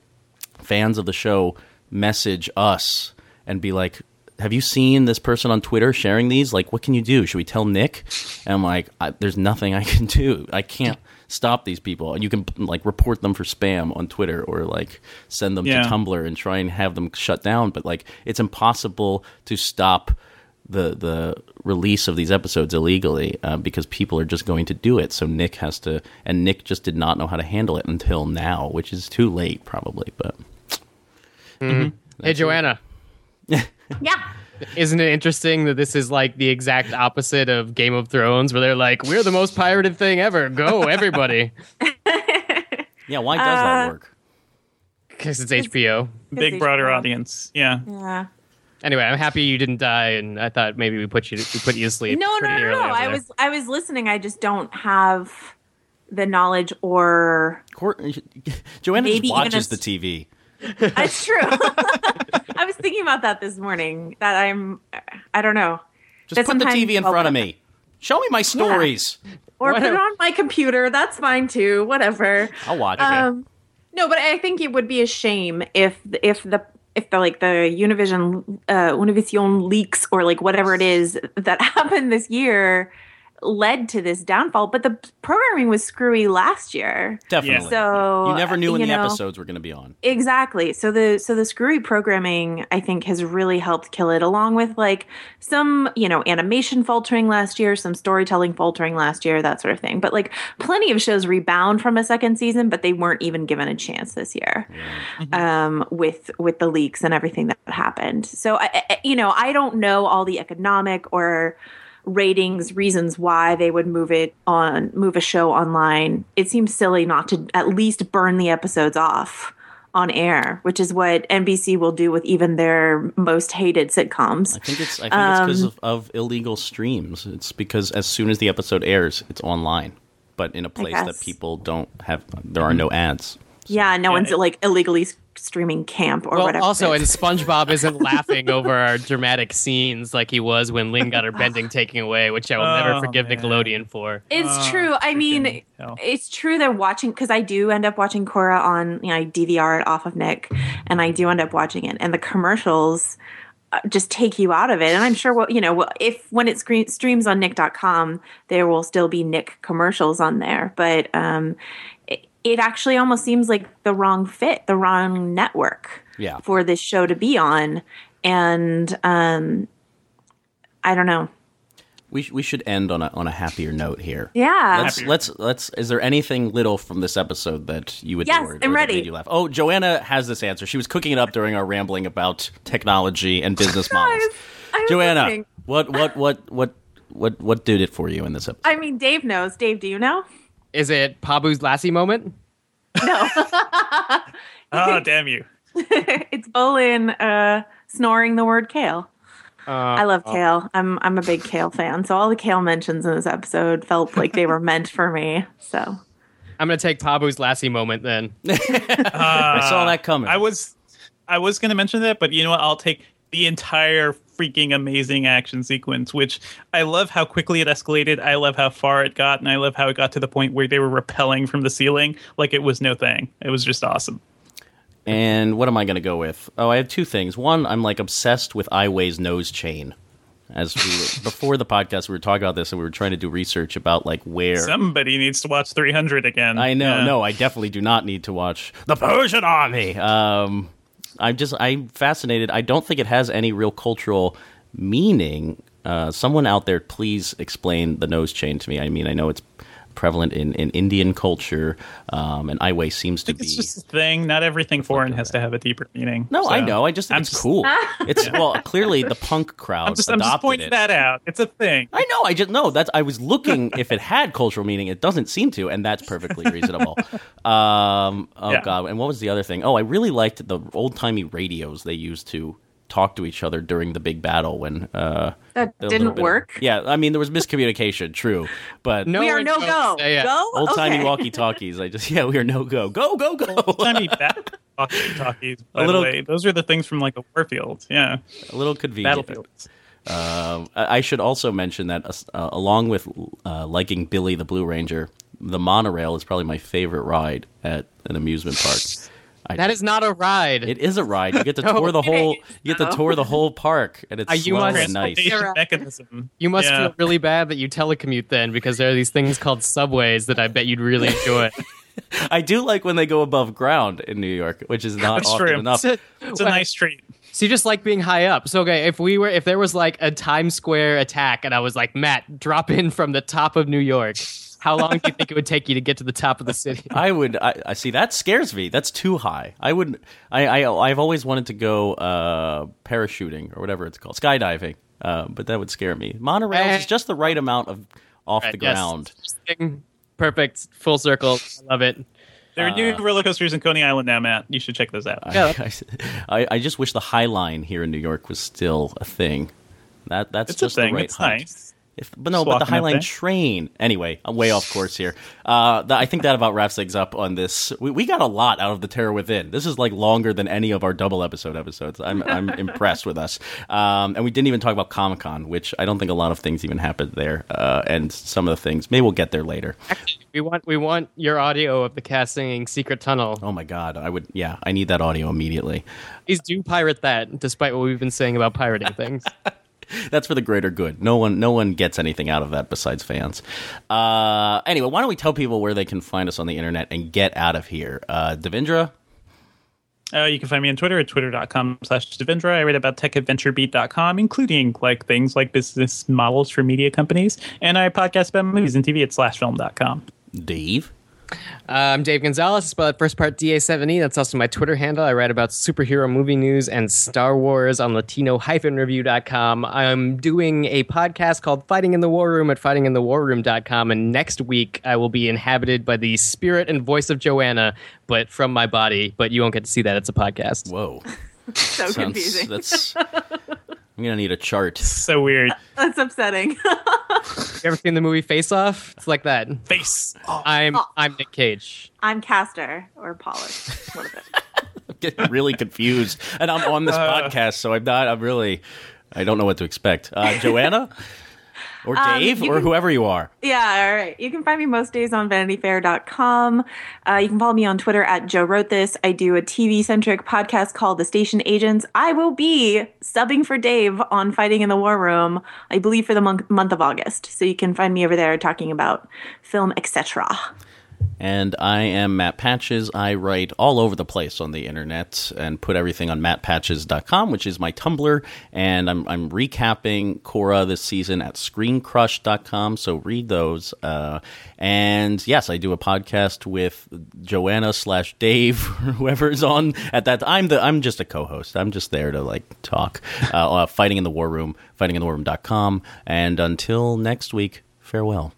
fans of the show, message us and be like, have you seen this person on Twitter sharing these? Like, what can you do? Should we tell Nick? And I'm like, there's nothing I can do. I can't stop these people. and You can like report them for spam on Twitter or like send them Yeah. to Tumblr and try and have them shut down. But like, it's impossible to stop the the release of these episodes illegally uh, because people are just going to do it. So Nick has to, and Nick just did not know how to handle it until now, which is too late probably. But Hey, Joanna. [LAUGHS] Yeah. Isn't it interesting that this is like the exact opposite of Game of Thrones, where they're like, "We're the most pirated thing ever. Go, everybody!" [LAUGHS] yeah, why does that Uh, work? Because it's HBO. Big Because broader HBO. audience. Yeah. Yeah. Anyway, I'm happy you didn't die, and I thought maybe we put you we put you to sleep. No, no, pretty no, no. I was I was listening. I just don't have the knowledge or Court, [LAUGHS] Joanna Maybe just even watches a the TV. That's true. [LAUGHS] I was thinking about that this morning. That I'm, I don't know, Just That put the TV in front of me. Show me my stories. or Why put it on my computer. That's fine too. Whatever. I'll watch it. Um, no, but I think it would be a shame if if the if the like the Univision uh, Univision leaks or like whatever it is that [LAUGHS] happened this year led to this downfall. But the programming was screwy last year. Definitely. So you never knew when the know, episodes were going to be on. Exactly. So the so the screwy programming I think has really helped kill it along with like some, you know, animation faltering last year, some storytelling faltering last year, that sort of thing. But like plenty of shows rebound from a second season, but they weren't even given a chance this year. Um with with the leaks and everything that happened. So I, I you know, I don't know all the economic or ratings reasons why they would move it on move a show online it seems silly not to at least burn the episodes off on air which is what nbc will do with even their most hated sitcoms I think it's. I think it's Um, because of, of illegal streams. It's because as soon as the episode airs, it's online, but in a place that people don't have. There are no ads. Yeah no one's it- like illegally streaming camp or well, whatever also, and. [LAUGHS] SpongeBob isn't laughing over our dramatic scenes like he was when Lin got her bending [SIGHS] taken away, which I will never Oh, forgive man. Nickelodeon for. It's Oh, true. I mean, hell. it's true that watching because I do end up watching Korra on you know I DVR it off of Nick, and I do end up watching it, and the commercials uh, just take you out of it. And I'm sure what you know if when it screen, streams on Nick.com, there will still be Nick commercials on there, but um, it, it actually almost seems like the wrong fit, the wrong network Yeah. for this show to be on, and um, I don't know. We sh- we should end on a on a happier note here. Yeah. Let's let's let's. Is there anything little from this episode that you would Yes, adored I'm or ready. made you laugh? Oh, Joanna has this answer. She was cooking it up during our rambling about technology and business [LAUGHS] models. I was Joanna, listening. what what what what what what did it for you in this episode? I mean, Dave knows. Dave, do you know? Is it Pabu's Lassie moment? No. Oh, [LAUGHS] [LAUGHS] damn you. [LAUGHS] it's Bolin uh, snoring the word kale. Uh, I love kale. I'm I'm a big kale fan. So all the kale mentions in this episode felt like they were meant for me. So I'm gonna take Pabu's Lassie moment then. I saw that coming. I was I was going to mention that, but you know what? I'll take the entire freaking amazing action sequence, which I love how quickly it escalated. I love how far it got, and I love how it got to the point where they were repelling from the ceiling like it was no thing. It was just awesome. And what am I going to go with? Oh, I have two things. One, I'm like obsessed with Aiwei's nose chain. As we were, [LAUGHS] before the podcast, we were talking about this, and we were trying to do research about like where. Somebody needs to watch 300 again. I know, Yeah. no, I definitely do not need to watch the Persian Army. Um, I'm just, I'm fascinated. I don't think it has any real cultural meaning. Uh, someone out there, please explain the nose chain to me. I mean, I know it's prevalent in, in Indian culture, um, and Aiwei seems to be. it's just a thing. Not everything foreign has to have a deeper meaning. no, I know. I just think I'm it's just- cool. [LAUGHS] It's well, clearly the punk [LAUGHS] crowd I'm just, I'm just pointing it. that out. It's a thing. I know. I just know that's. I was looking [LAUGHS] if it had cultural meaning. It doesn't seem to, and that's perfectly reasonable. um, oh Yeah. god. And what was the other thing? Oh, I really liked the old timey radios they used to talk to each other during the big battle when uh, That there was a little didn't bit of- work. yeah, I mean there was miscommunication. True, but No we are no knows. go. Yeah, yeah. Go. old timey Okay. walkie talkies. I just [LAUGHS] yeah, we are no go. Go go go. Tiny bat talkie talkies. [LAUGHS] By A little- the way, those are the things from like a warfield. Yeah, a little convenient. battlefields. Um, I I should also mention that uh, along with uh, liking Billy the Blue Ranger, the monorail is probably my favorite ride at an amusement park. [LAUGHS] I, That is not a ride. it is a ride. You get to [LAUGHS] No, tour the whole. is, You get to though. tour the whole park, and it's Uh, you slow must- and nice. You're- mechanism. you must Yeah. feel really bad that you telecommute then, because there are these things called subways that I bet you'd really enjoy. [LAUGHS] I do like when they go above ground in New York, which is not That's often true. enough. so, It's a nice treat. so you just like being high up. So okay, if we were, if there was like a Times Square attack, and I was like, Matt, drop in from the top of New York. How long do you think it would take you to get to the top of the city? [LAUGHS] I would. I, I see. That scares me. That's too high. I would. I. I I've always wanted to go uh, parachuting or whatever it's called, skydiving. Uh, but that would scare me. Monorails is just the right amount of off the Right, yes. ground. Interesting. Perfect. Full circle. I love it. There are Uh, new roller coasters in Coney Island now, Matt. You should check those out. Yeah. [LAUGHS] I, I just wish the High Line here in New York was still a thing. That that's it's a just thing. the right it's height. nice. If, but no, Just but the walking High up Line there. train. Anyway, I'm way off course here. Uh, th- I think that about wraps things up on this. We, we got a lot out of the Terror Within. This is like longer than any of our double episode episodes. I'm I'm [LAUGHS] impressed with us. Um, and we didn't even talk about Comic Con, which I don't think a lot of things even happened there. Uh, and some of the things maybe we'll get there later. We want we want your audio of the cast singing "Secret Tunnel." Oh my God, I would. Yeah, I need that audio immediately. Please do pirate that, despite what we've been saying about pirating things. [LAUGHS] [LAUGHS] That's for the greater good. No one, no one gets anything out of that besides fans. Uh, anyway, why don't we tell people where they can find us on the internet and get out of here? Uh, Devindra, Uh, you can find me on Twitter at twitter.com slash Devindra. I write about tech at venturebeat.com, including like things like business models for media companies. And I podcast about movies and TV at slashfilm.com. Dave, Uh, I'm Dave Gonzales. Spell Spelled first part DA7E. That's also my Twitter handle. I write about superhero movie news and Star Wars on Latino-review.com. I'm doing a podcast called Fighting in the War Room at fightinginthewarroom.com. And next week, I will be inhabited by the spirit and voice of Joanna, but from my body. But you won't get to see that. It's a podcast. whoa, [LAUGHS] So sounds confusing. that's. I'm gonna need a chart. [LAUGHS] So weird. [LAUGHS] That's upsetting. [LAUGHS] You ever seen the movie Face Off? It's like that. Face. Oh, I'm I'm Nick Cage. I'm Castor or Pollux. What is it? I'm getting really confused, and I'm on this podcast, so I'm not. I'm really. I don't know what to expect. Uh, Joanna, or Um, Dave, you or can- whoever you are. Yeah, all right. You can find me most days on vanityfair.com. Uh, you can follow me on Twitter at Joe Wrote This. I do a TV centric podcast called The Station Agents. I will be subbing for Dave on Fighting in the War Room, I believe for the month, month of August. So you can find me over there talking about film, etc. And I am Matt Patches. I write all over the place on the internet and put everything on mattpatches.com, which is my Tumblr. And I'm, I'm recapping Korra this season at screencrush.com. So read those. Uh, and yes, I do a podcast with Joanna slash Dave, [LAUGHS] whoever's on at that. I'm the, I'm just a co-host. I'm just there to like talk, uh, uh, fighting in the war room, fightinginthewarroom.com. And until next week, farewell.